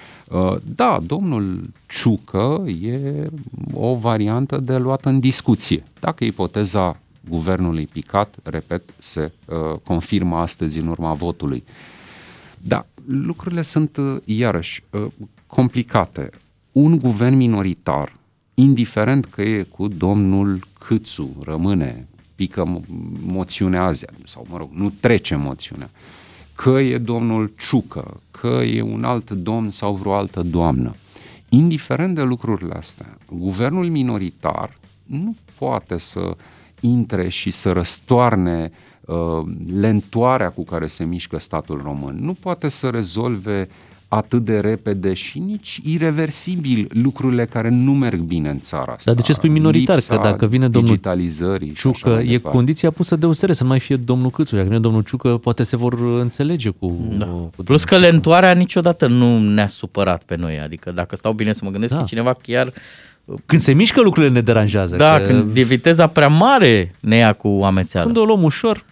da, domnul Ciucă e o variantă de luat în discuție. Dacă ipoteza guvernului picat, repet, se uh, confirmă astăzi în urma votului. Da, lucrurile sunt uh, iarăși uh, complicate. Un guvern minoritar, indiferent că e cu domnul Câțu, rămâne, pică mo- moțiunea azi, sau mă rog, nu trece moțiunea, că e domnul Ciucă, că e un alt domn sau vreo altă doamnă. Indiferent de lucrurile astea, guvernul minoritar nu poate să intre și să răstoarne uh, lentoarea cu care se mișcă statul român. Nu poate să rezolve atât de repede și nici irreversibil lucrurile care nu merg bine în țara asta. Dar de ce spui minoritar? Lipsa Că dacă vine domnul digitalizării și așa Ciucă, mai e departe. condiția pusă de USR să nu mai fie domnul Câțu. Dacă vine domnul Ciucă, poate se vor înțelege cu... Da. cu Plus că lentoarea niciodată nu ne-a supărat pe noi. Adică dacă stau bine să mă gândesc, Da. da. cineva chiar... Când se mișcă lucrurile ne deranjează. Da, că când e viteza prea mare ne ia cu amețeală. Când o luăm ușor,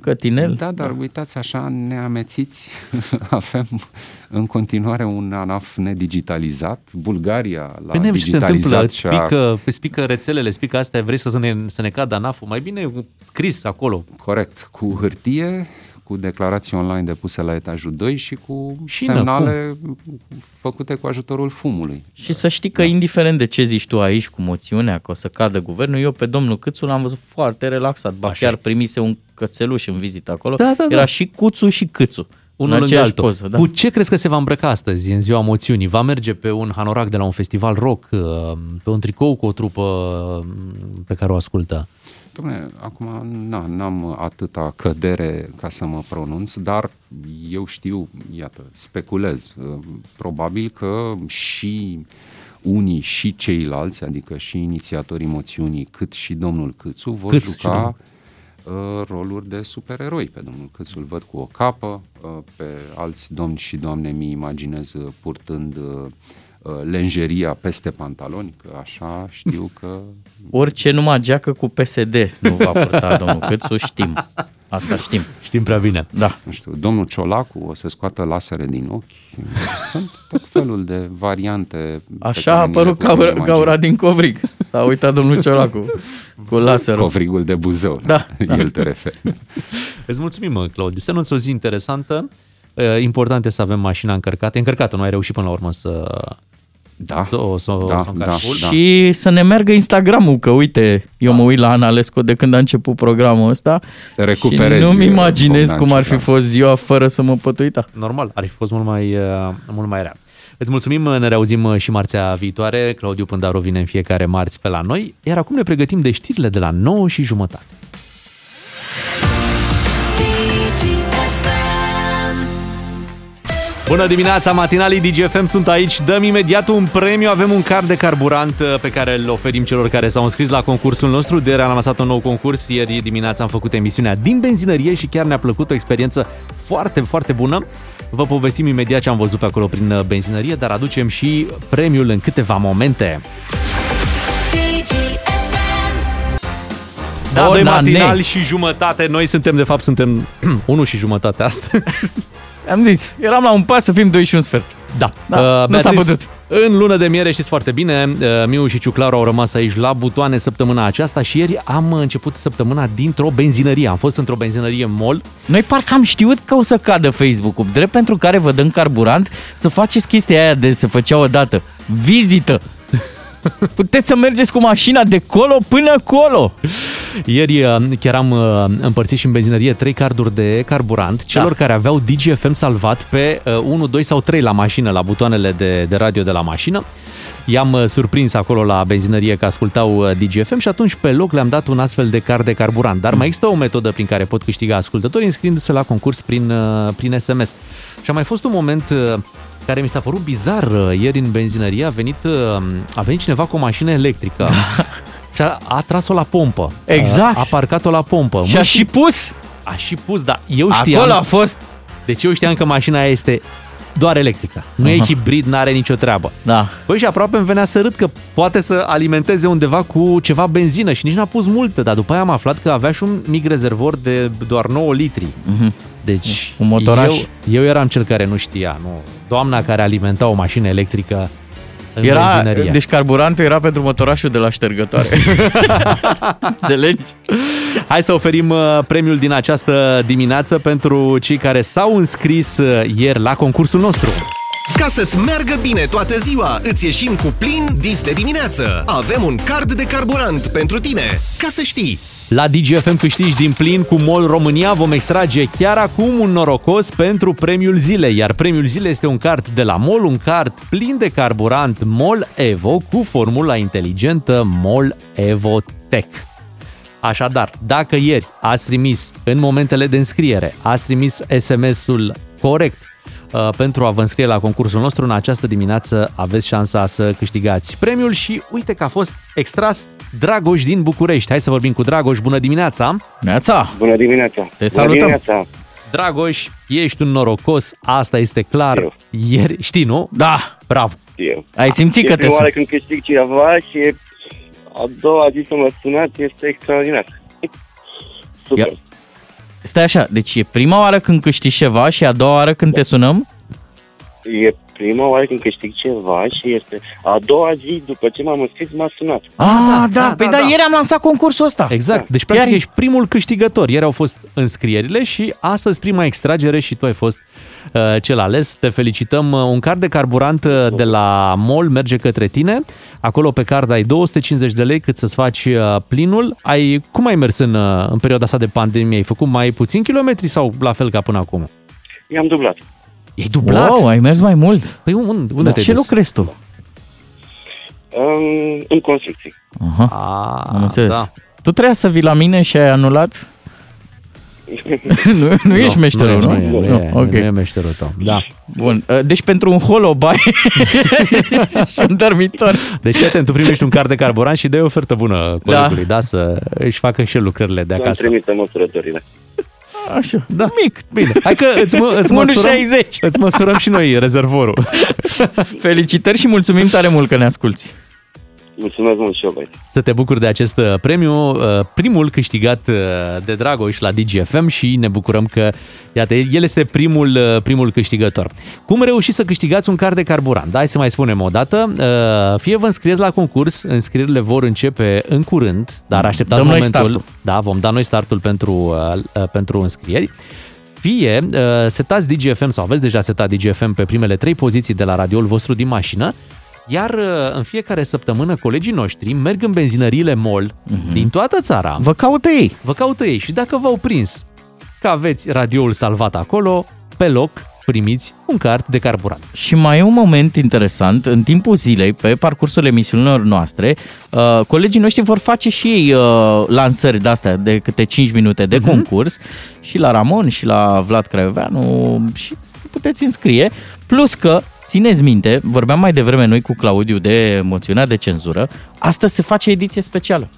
Cătinel. Da, dar uitați, așa neamețiți, [laughs] avem în continuare un ANAF nedigitalizat. Bulgaria l-a Pe ne ce se întâmplă, digitalizat îți și a pică, îți pică rețelele, îți pică astea, vrei să ne, să ne cadă ANAF-ul, mai bine scris acolo. Corect, cu hârtie, cu declarații online depuse la etajul 2 și cu Și semnale făcute cu ajutorul fumului. Și să știi că indiferent de ce zici tu aici cu moțiunea că o să cadă guvernul, eu pe domnul Câțu l-am văzut foarte relaxat. Ba Așa chiar e. primise un cățeluș în vizită acolo. Da, da, da. Era și Cuțu și Câțu. Unul în lângă aceeași altul. poză. Da. Cu ce crezi că se va îmbrăca astăzi, în ziua moțiunii? Va merge pe un hanorac de la un festival rock, uh, pe un tricou cu o trupă uh, pe care o ascultă? Dom'le, acum na, n-am atâta cădere ca să mă pronunț, dar eu știu, iată, speculez. Uh, Probabil că și unii și ceilalți, adică și inițiatorii moțiunii, cât și domnul Câțu, vor Câț și juca domnul. uh, roluri de supereroi. Pe domnul Câțu îl văd cu o capă, uh, pe alți domni și doamne mi imaginez uh, purtând uh, uh, lenjeria peste pantaloni, că așa știu că [laughs] Orice numai geacă cu PSD nu va purta [laughs] domnul Câțu, știm. Asta știm. Știm prea bine. Da. nu știu, domnul Ciolacu o să scoată lasere din ochi. Sunt tot felul de variante. pe Așa care a ni le apărut putem gaura, imagina. gaura din Covrig. S-a uitat domnul Ciolacu cu laserul. Covrigul de Buzău. Da, [laughs] da. El te referi. Îți mulțumim, mă, Claudiu. Să nu o zi interesantă. Uh, Important e să avem mașina încărcată. E încărcată, nu ai reușit până la urmă să... Da, să, o- să, o- da, să o încarci da, full. da. Și să ne meargă Instagramul, că uite, eu mă uit la Analesco de când a început programul ăsta Recuperezi, și nu-mi uh, imaginez Bogdan cum ar fi Ciucă. fost ziua fără să mă pot uita. Normal, ar fi fost mult mai, uh, mult mai rea. Îți mulțumim, ne reauzim uh, și marțea viitoare. Claudiu Pândaru vine în fiecare marți pe la noi, iar acum ne pregătim de știrile de la 9 și jumătate. Bună dimineața, matinalii DGFM sunt aici. Dăm imediat un premiu. Avem un card de carburant uh, pe care îl oferim celor care s-au înscris la concursul nostru. De ieri am lansat un nou concurs. Ieri dimineața am făcut emisiunea din benzinărie și chiar ne-a plăcut o experiență foarte, foarte bună. Vă povestim imediat ce am văzut pe acolo prin uh, benzinărie, dar aducem și premiul în câteva momente. Da, doi Bonane. matinali și jumătate. Noi suntem, de fapt, suntem [clears throat] 1 și jumătate astăzi. [laughs] Am zis, eram la un pas să fim 2 și un sfert. Da, Da, uh, nu s-a Beatrice, putut. În lună de miere știți foarte bine, uh, Miu și Ciuclaru au rămas aici la butoane săptămâna aceasta și ieri am început săptămâna dintr-o benzinărie. Am fost într-o benzinărie mall. Noi parcă am știut că o să cadă Facebook-ul, drept pentru care vă dăm carburant să faceți chestia aia de se făcea odată. Vizită! [laughs] Puteți să mergeți cu mașina de colo până colo. Ieri uh, chiar am uh, împărțit și în benzinărie trei carduri de carburant celor Da. care aveau DGFM salvat pe uh, 1, 2 sau 3 la mașină, la butoanele de, de radio de la mașină. I-am uh, surprins acolo la benzinărie că ascultau uh, DGFM și atunci pe loc le-am dat un astfel de card de carburant. Dar mai există o metodă prin care pot câștiga ascultătorii înscriindu-se la concurs prin, uh, prin SMS. Și a mai fost un moment uh, care mi s-a părut bizar uh, ieri în benzinărie. A venit, uh, a venit cineva cu o mașină electrică și a, a tras-o la pompă. Exact. A, a parcat-o la pompă. Și a și pus. A și pus, dar eu știam... Acolo a fost... Deci eu știam că mașina aia este doar electrică. Nu e Aha. hibrid, n-are nicio treabă. Da. Băi, și aproape îmi venea să râd că poate să alimenteze undeva cu ceva benzină și nici n-a pus multă, dar după aia am aflat că avea și un mic rezervor de doar 9 litri. Mhm. Deci Un motoraș. Eu, eu eram cel care nu știa, nu. Doamna care alimenta o mașină electrică în Era, benzinărie. deci carburantul era pentru motorașul de la ștergătoare. [laughs] Înțelegi? Hai să oferim uh, premiul din această dimineață pentru cei care s-au înscris uh, ieri la concursul nostru. Ca să-ți meargă bine toată ziua, îți ieșim cu plin dis de dimineață. Avem un card de carburant pentru tine. Ca să știi, La DGFM câștigi din plin cu MOL România. Vom extrage chiar acum un norocos pentru premiul zilei. Iar premiul zilei este un card de la MOL, un card plin de carburant MOL Evo cu formula inteligentă MOL Evo Tech. Așadar, dacă ieri ați trimis în momentele de înscriere, ați trimis SMS-ul corect uh, pentru a vă înscrie la concursul nostru, în această dimineață aveți șansa să câștigați premiul și uite că a fost extras Dragoș din București. Hai să vorbim cu Dragoș. Bună dimineața! Neața! Bună dimineața! Te salutăm! dimineața! Dragoș, ești un norocos, asta este clar. Ieri, știi, nu? Da! Bravo! Eu. Ai simțit e că te prima oară sun. când câștig ceva și a doua zi să mă sunați este extraordinar. Super. Ia. Stai așa, deci e prima oară când câștigi ceva și a doua oară când te sunăm? E prima oară când câștig ceva și este a doua zi după ce m-am înscris m-a sunat. Ah, da, da, da, păi da, ieri am lansat concursul ăsta. Exact, deci practic ești primul câștigător. Ieri au fost înscrierile și astăzi prima extragere și tu ai fost uh, cel ales. Te felicităm. Uh, Un card de carburant uh, de la MOL merge către tine. Acolo pe card ai 250 de lei cât să-ți faci uh, plinul. Ai, cum ai mers în, uh, în perioada asta de pandemie? Ai făcut mai puțin kilometri sau la fel ca până acum? I-am dublat. E dublat? Wow, ai mers mai mult. Păi unde, unde Da, te-ai ce dus? lucrezi tu? Um, în construcții. Aha, A, am înțeles. da. Tu trebuia să vii la mine și ai anulat? [laughs] nu, nu ești meșterul, nu? Nu, e, nu, e, ok. nu e meșterul tău. Da. Bun, uh, deci pentru un holobai [laughs] și un dormitor. Deci, atent, tu primești un card de carburant și dai o ofertă bună colegului, da. da, să își facă și el lucrările de Să-mi acasă. trimită măsurătorile. Așa, da. mic. Bine, hai că îți, mă, îți, 1,60. [laughs] măsurăm, îți măsurăm și noi rezervorul. Felicitări și mulțumim tare mult că ne asculti. Mulțumesc mult și eu, băi. Să te bucuri de acest uh, premiu, uh, primul câștigat uh, de Dragoș la DGFM și ne bucurăm că, iată, el este primul, uh, primul câștigător. Cum reușiți să câștigați un card de carburant? Da, hai să mai spunem o dată. Uh, Fie vă înscrieți la concurs, înscrierile vor începe în curând, dar așteptați Dăm noi momentul. startul. Da, vom da noi startul pentru, uh, uh, pentru înscrieri. Fie uh, setați DGFM sau aveți deja setat DGFM pe primele trei poziții de la radioul vostru din mașină, iar uh, în fiecare săptămână colegii noștri merg în benzinăriile MOL din toată țara. Vă caută ei. Vă caută ei și dacă v-au prins că aveți radioul salvat acolo, pe loc primiți un card de carburant. Și mai e un moment interesant, în timpul zilei, pe parcursul emisiunilor noastre, uh, colegii noștri vor face și ei uh, lansări de-astea de câte 5 minute de Mhm. concurs și la Ramon și la Vlad Craioveanu și puteți înscrie. Plus că, țineți minte, vorbeam mai devreme noi cu Claudiu de moțiunea de cenzură, astăzi se face ediție specială.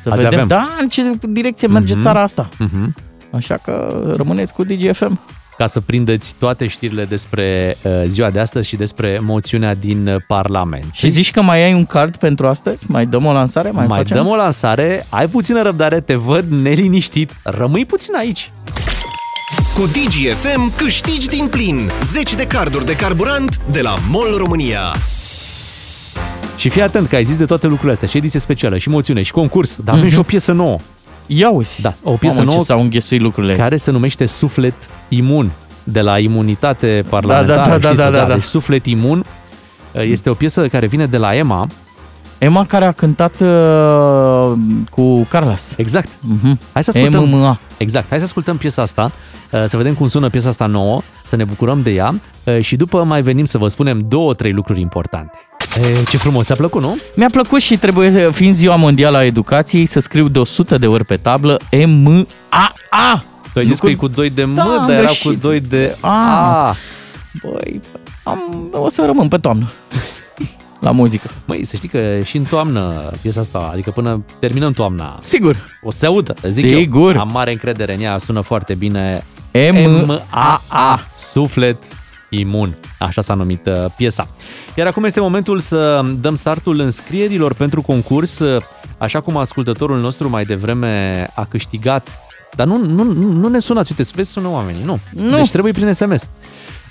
Să Azi vedem, avem. da, în ce direcție merge Mhm. țara asta. Mhm. Așa că rămâneți cu DGFM. Ca să prindeți toate știrile despre uh, ziua de astăzi și despre moțiunea din uh, Parlament. Și zici că mai ai un card pentru astăzi? Mai dăm o lansare? Mai, mai facem? dăm o lansare, ai puțină răbdare, te văd neliniștit, rămâi puțin aici. Cu DGFM câștigi din plin 10 de carduri de carburant de la MOL România. Și fii atent că ai zis de toate lucrurile astea, și ediție specială, și moțiune, și concurs, dar avem Mhm. și o piesă nouă. Ia uzi. Da, o piesă Mamă, ce nouă s-au înghesuit lucrurile. care se numește Suflet Imun, de la imunitate parlamentară. da, da, știi da, tu, da, da. Deci Suflet Imun este o piesă care vine de la EMA Emma care a cântat uh, cu Carlos. Exact. Mhm. Hai să ascultăm. MMA. Exact. Hai să ascultăm piesa asta, uh, să vedem cum sună piesa asta nouă, să ne bucurăm de ea uh, și după mai venim să vă spunem două, trei lucruri importante. E, ce frumos, ți-a plăcut, nu? Mi-a plăcut și trebuie, fiind ziua mondială a educației, să scriu de 100 de ori pe tablă M-A-A. Tu ai zis că e cu 2 de M, Da, dar bă, era și- cu 2 de A. A. Băi, am, o să rămân pe toamnă. La muzică. Măi, să știi că și în toamnă piesa asta, adică până terminăm toamna, Sigur. o să se audă, zic Sigur. eu. Am mare încredere în ea, sună foarte bine. M-A-A. Suflet imun. Așa s-a numit uh, piesa. Iar acum este momentul să dăm startul înscrierilor pentru concurs. Uh, Așa cum ascultătorul nostru mai devreme a câștigat dar nu, nu, nu, nu ne sunați, uite, vezi, sună oamenii, nu. Nu. Deci trebuie prin SMS.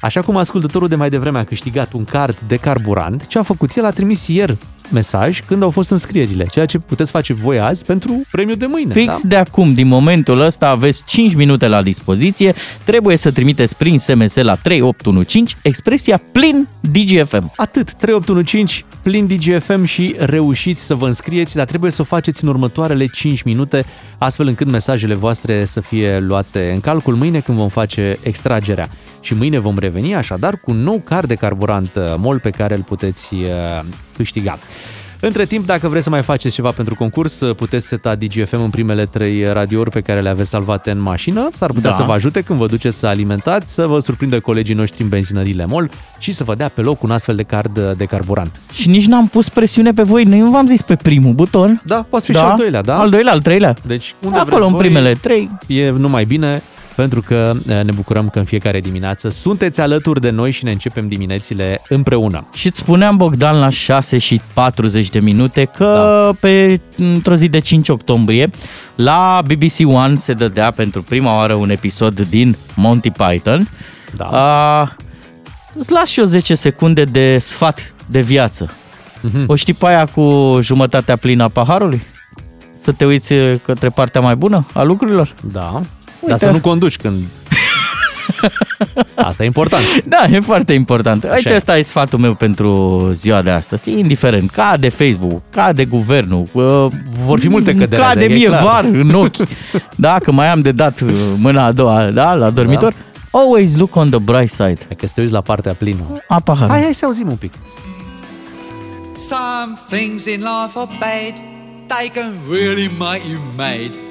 Așa cum ascultătorul de mai devreme a câștigat un card de carburant, ce a făcut el a trimis ieri mesaj când au fost înscrierile, ceea ce puteți face voi azi pentru premiul de mâine. Fix da? de acum, din momentul ăsta, aveți 5 minute la dispoziție. Trebuie să trimiteți prin SMS la 3815 expresia plin DGFM. Atât, 3815, plin DGFM și reușiți să vă înscrieți, dar trebuie să o faceți în următoarele 5 minute, astfel încât mesajele voastre să fie luate în calcul mâine când vom face extragerea. Și mâine vom reveni așadar cu un nou card de carburant uh, MOL pe care îl puteți uh, câștiga. Între timp, dacă vreți să mai faceți ceva pentru concurs, uh, puteți seta DGFM în primele trei radiouri pe care le aveți salvate în mașină. S-ar putea Da. să vă ajute când vă duceți să alimentați, să vă surprindă colegii noștri în benzinările MOL și să vă dea pe loc un astfel de card uh, de carburant. Și nici n-am pus presiune pe voi, nu v-am zis pe primul buton. Da, poate fi și al doilea, da? Al doilea, al treilea. Deci, unde Acolo vreți în voi, primele trei. E numai bine pentru că eh, ne bucurăm că în fiecare dimineață sunteți alături de noi și ne începem diminețile împreună. Și îți spuneam, Bogdan, la 6 și 40 de minute că da. pe, într-o zi de 5 octombrie la BBC One se dădea pentru prima oară un episod din Monty Python. Da. A, îți las și eu 10 secunde de sfat de viață. Mhm. O știi pe aia cu jumătatea plină a paharului? Să te uiți către partea mai bună a lucrurilor? Da. Dar să nu conduci când... [laughs] Asta e important. Da, e foarte important. Așa Uite, e. ăsta e sfatul meu pentru ziua de astăzi. Indiferent, cade Facebook, cade guvernul, uh, Vor fi multe cădere Cade azi, e mie clar. var în ochi. [laughs] da, că mai am de dat uh, mâna a doua, da, la dormitor. Always look on the bright side. Că să te uiți la partea plină. A paharului. Hai, hai să auzim un pic. Some things in life are bad, they can really make you mad.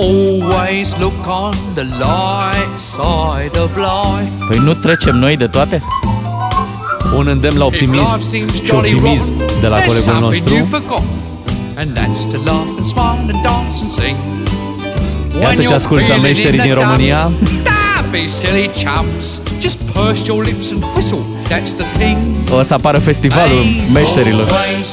Always look on the light side of life. Păi nu trecem noi de toate? Un îndemn la optimism și optimism de la There's colegul something nostru. you forgot, and that's to laugh and smile and dance and sing. Iată ce ascultă meșterii din România. Don't be silly chums, just purse your lips and whistle. That's the thing. O să apară festivalul meșterilor. Always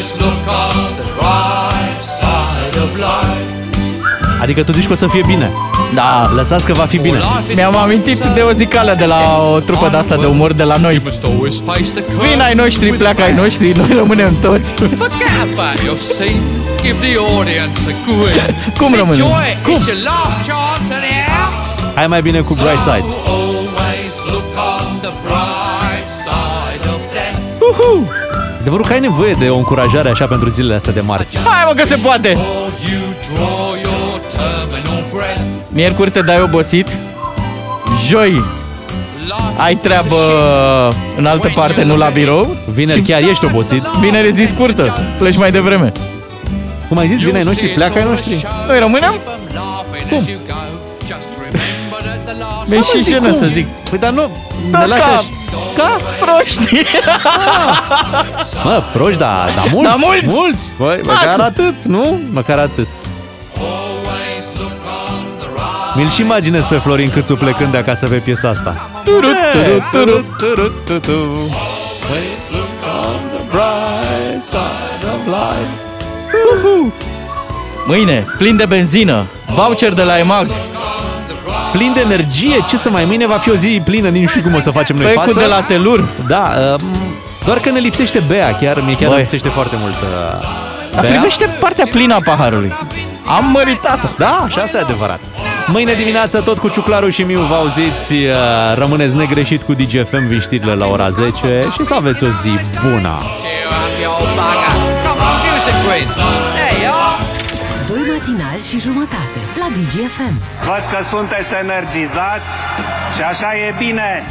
Always look on the bright side of life. Adică tu zici că o să fie bine. Da. Lăsați că va fi bine. Mi-am amintit de o zicală de la o trupă de asta de umor de la noi. Vin ai noștri, pleacă ai noștri, noi rămânem toți. Forget about your scene. Give the audience a grin. Cum rămânem? Enjoy it. It's your last chance anyhow. Hai mai bine cu Bright Side. Always look on the bright side of death. Adevărul că ai nevoie de o încurajare așa pentru zilele astea de marți. Hai mă că se poate! You draw your terminal breath. Miercuri te dai obosit, joi ai treabă în altă parte, nu la birou. Vineri chiar ești obosit. Vineri e zi scurtă, pleci mai devreme. Cum ai zis, vine ai noștri, pleacă ai noștri. Noi rămânem? Cum? Mi-e și jenă să zic. Păi dar nu, Da, ne lași ca, așa. Ca proști. [laughs] Mă, proști, da, da mulți. Da, mulți. mulți. Băi, măcar Asta. atât, nu? Măcar atât. Mi-l și imaginez pe Florin Câțu plecând de acasă pe piesa asta. Turu, turu, turu. Turu, turu, turu. bright side of life. Mâine, plin de benzină, voucher de la EMAG. Plin de energie, ce să mai mâine va fi o zi plină, nici nu știu cum o să facem noi Păi cu față. de la Telur. Da, uh, doar că ne lipsește bea, chiar, mie chiar Băi. îmi lipsește foarte mult uh, Dar bea. privește partea plină a paharului. Am măritat-o. Da, și asta e adevărat. Mâine dimineață tot cu Ciuclaru și Miu vă auziți, uh, rămâneți negreșit cu DGFM vin știrile la ora 10 și să aveți o zi bună. You old bugger. Come on, give us a quiz. There you are. Doi matinali și jumătate la DGFM. Văd că sunteți energizați și așa e bine.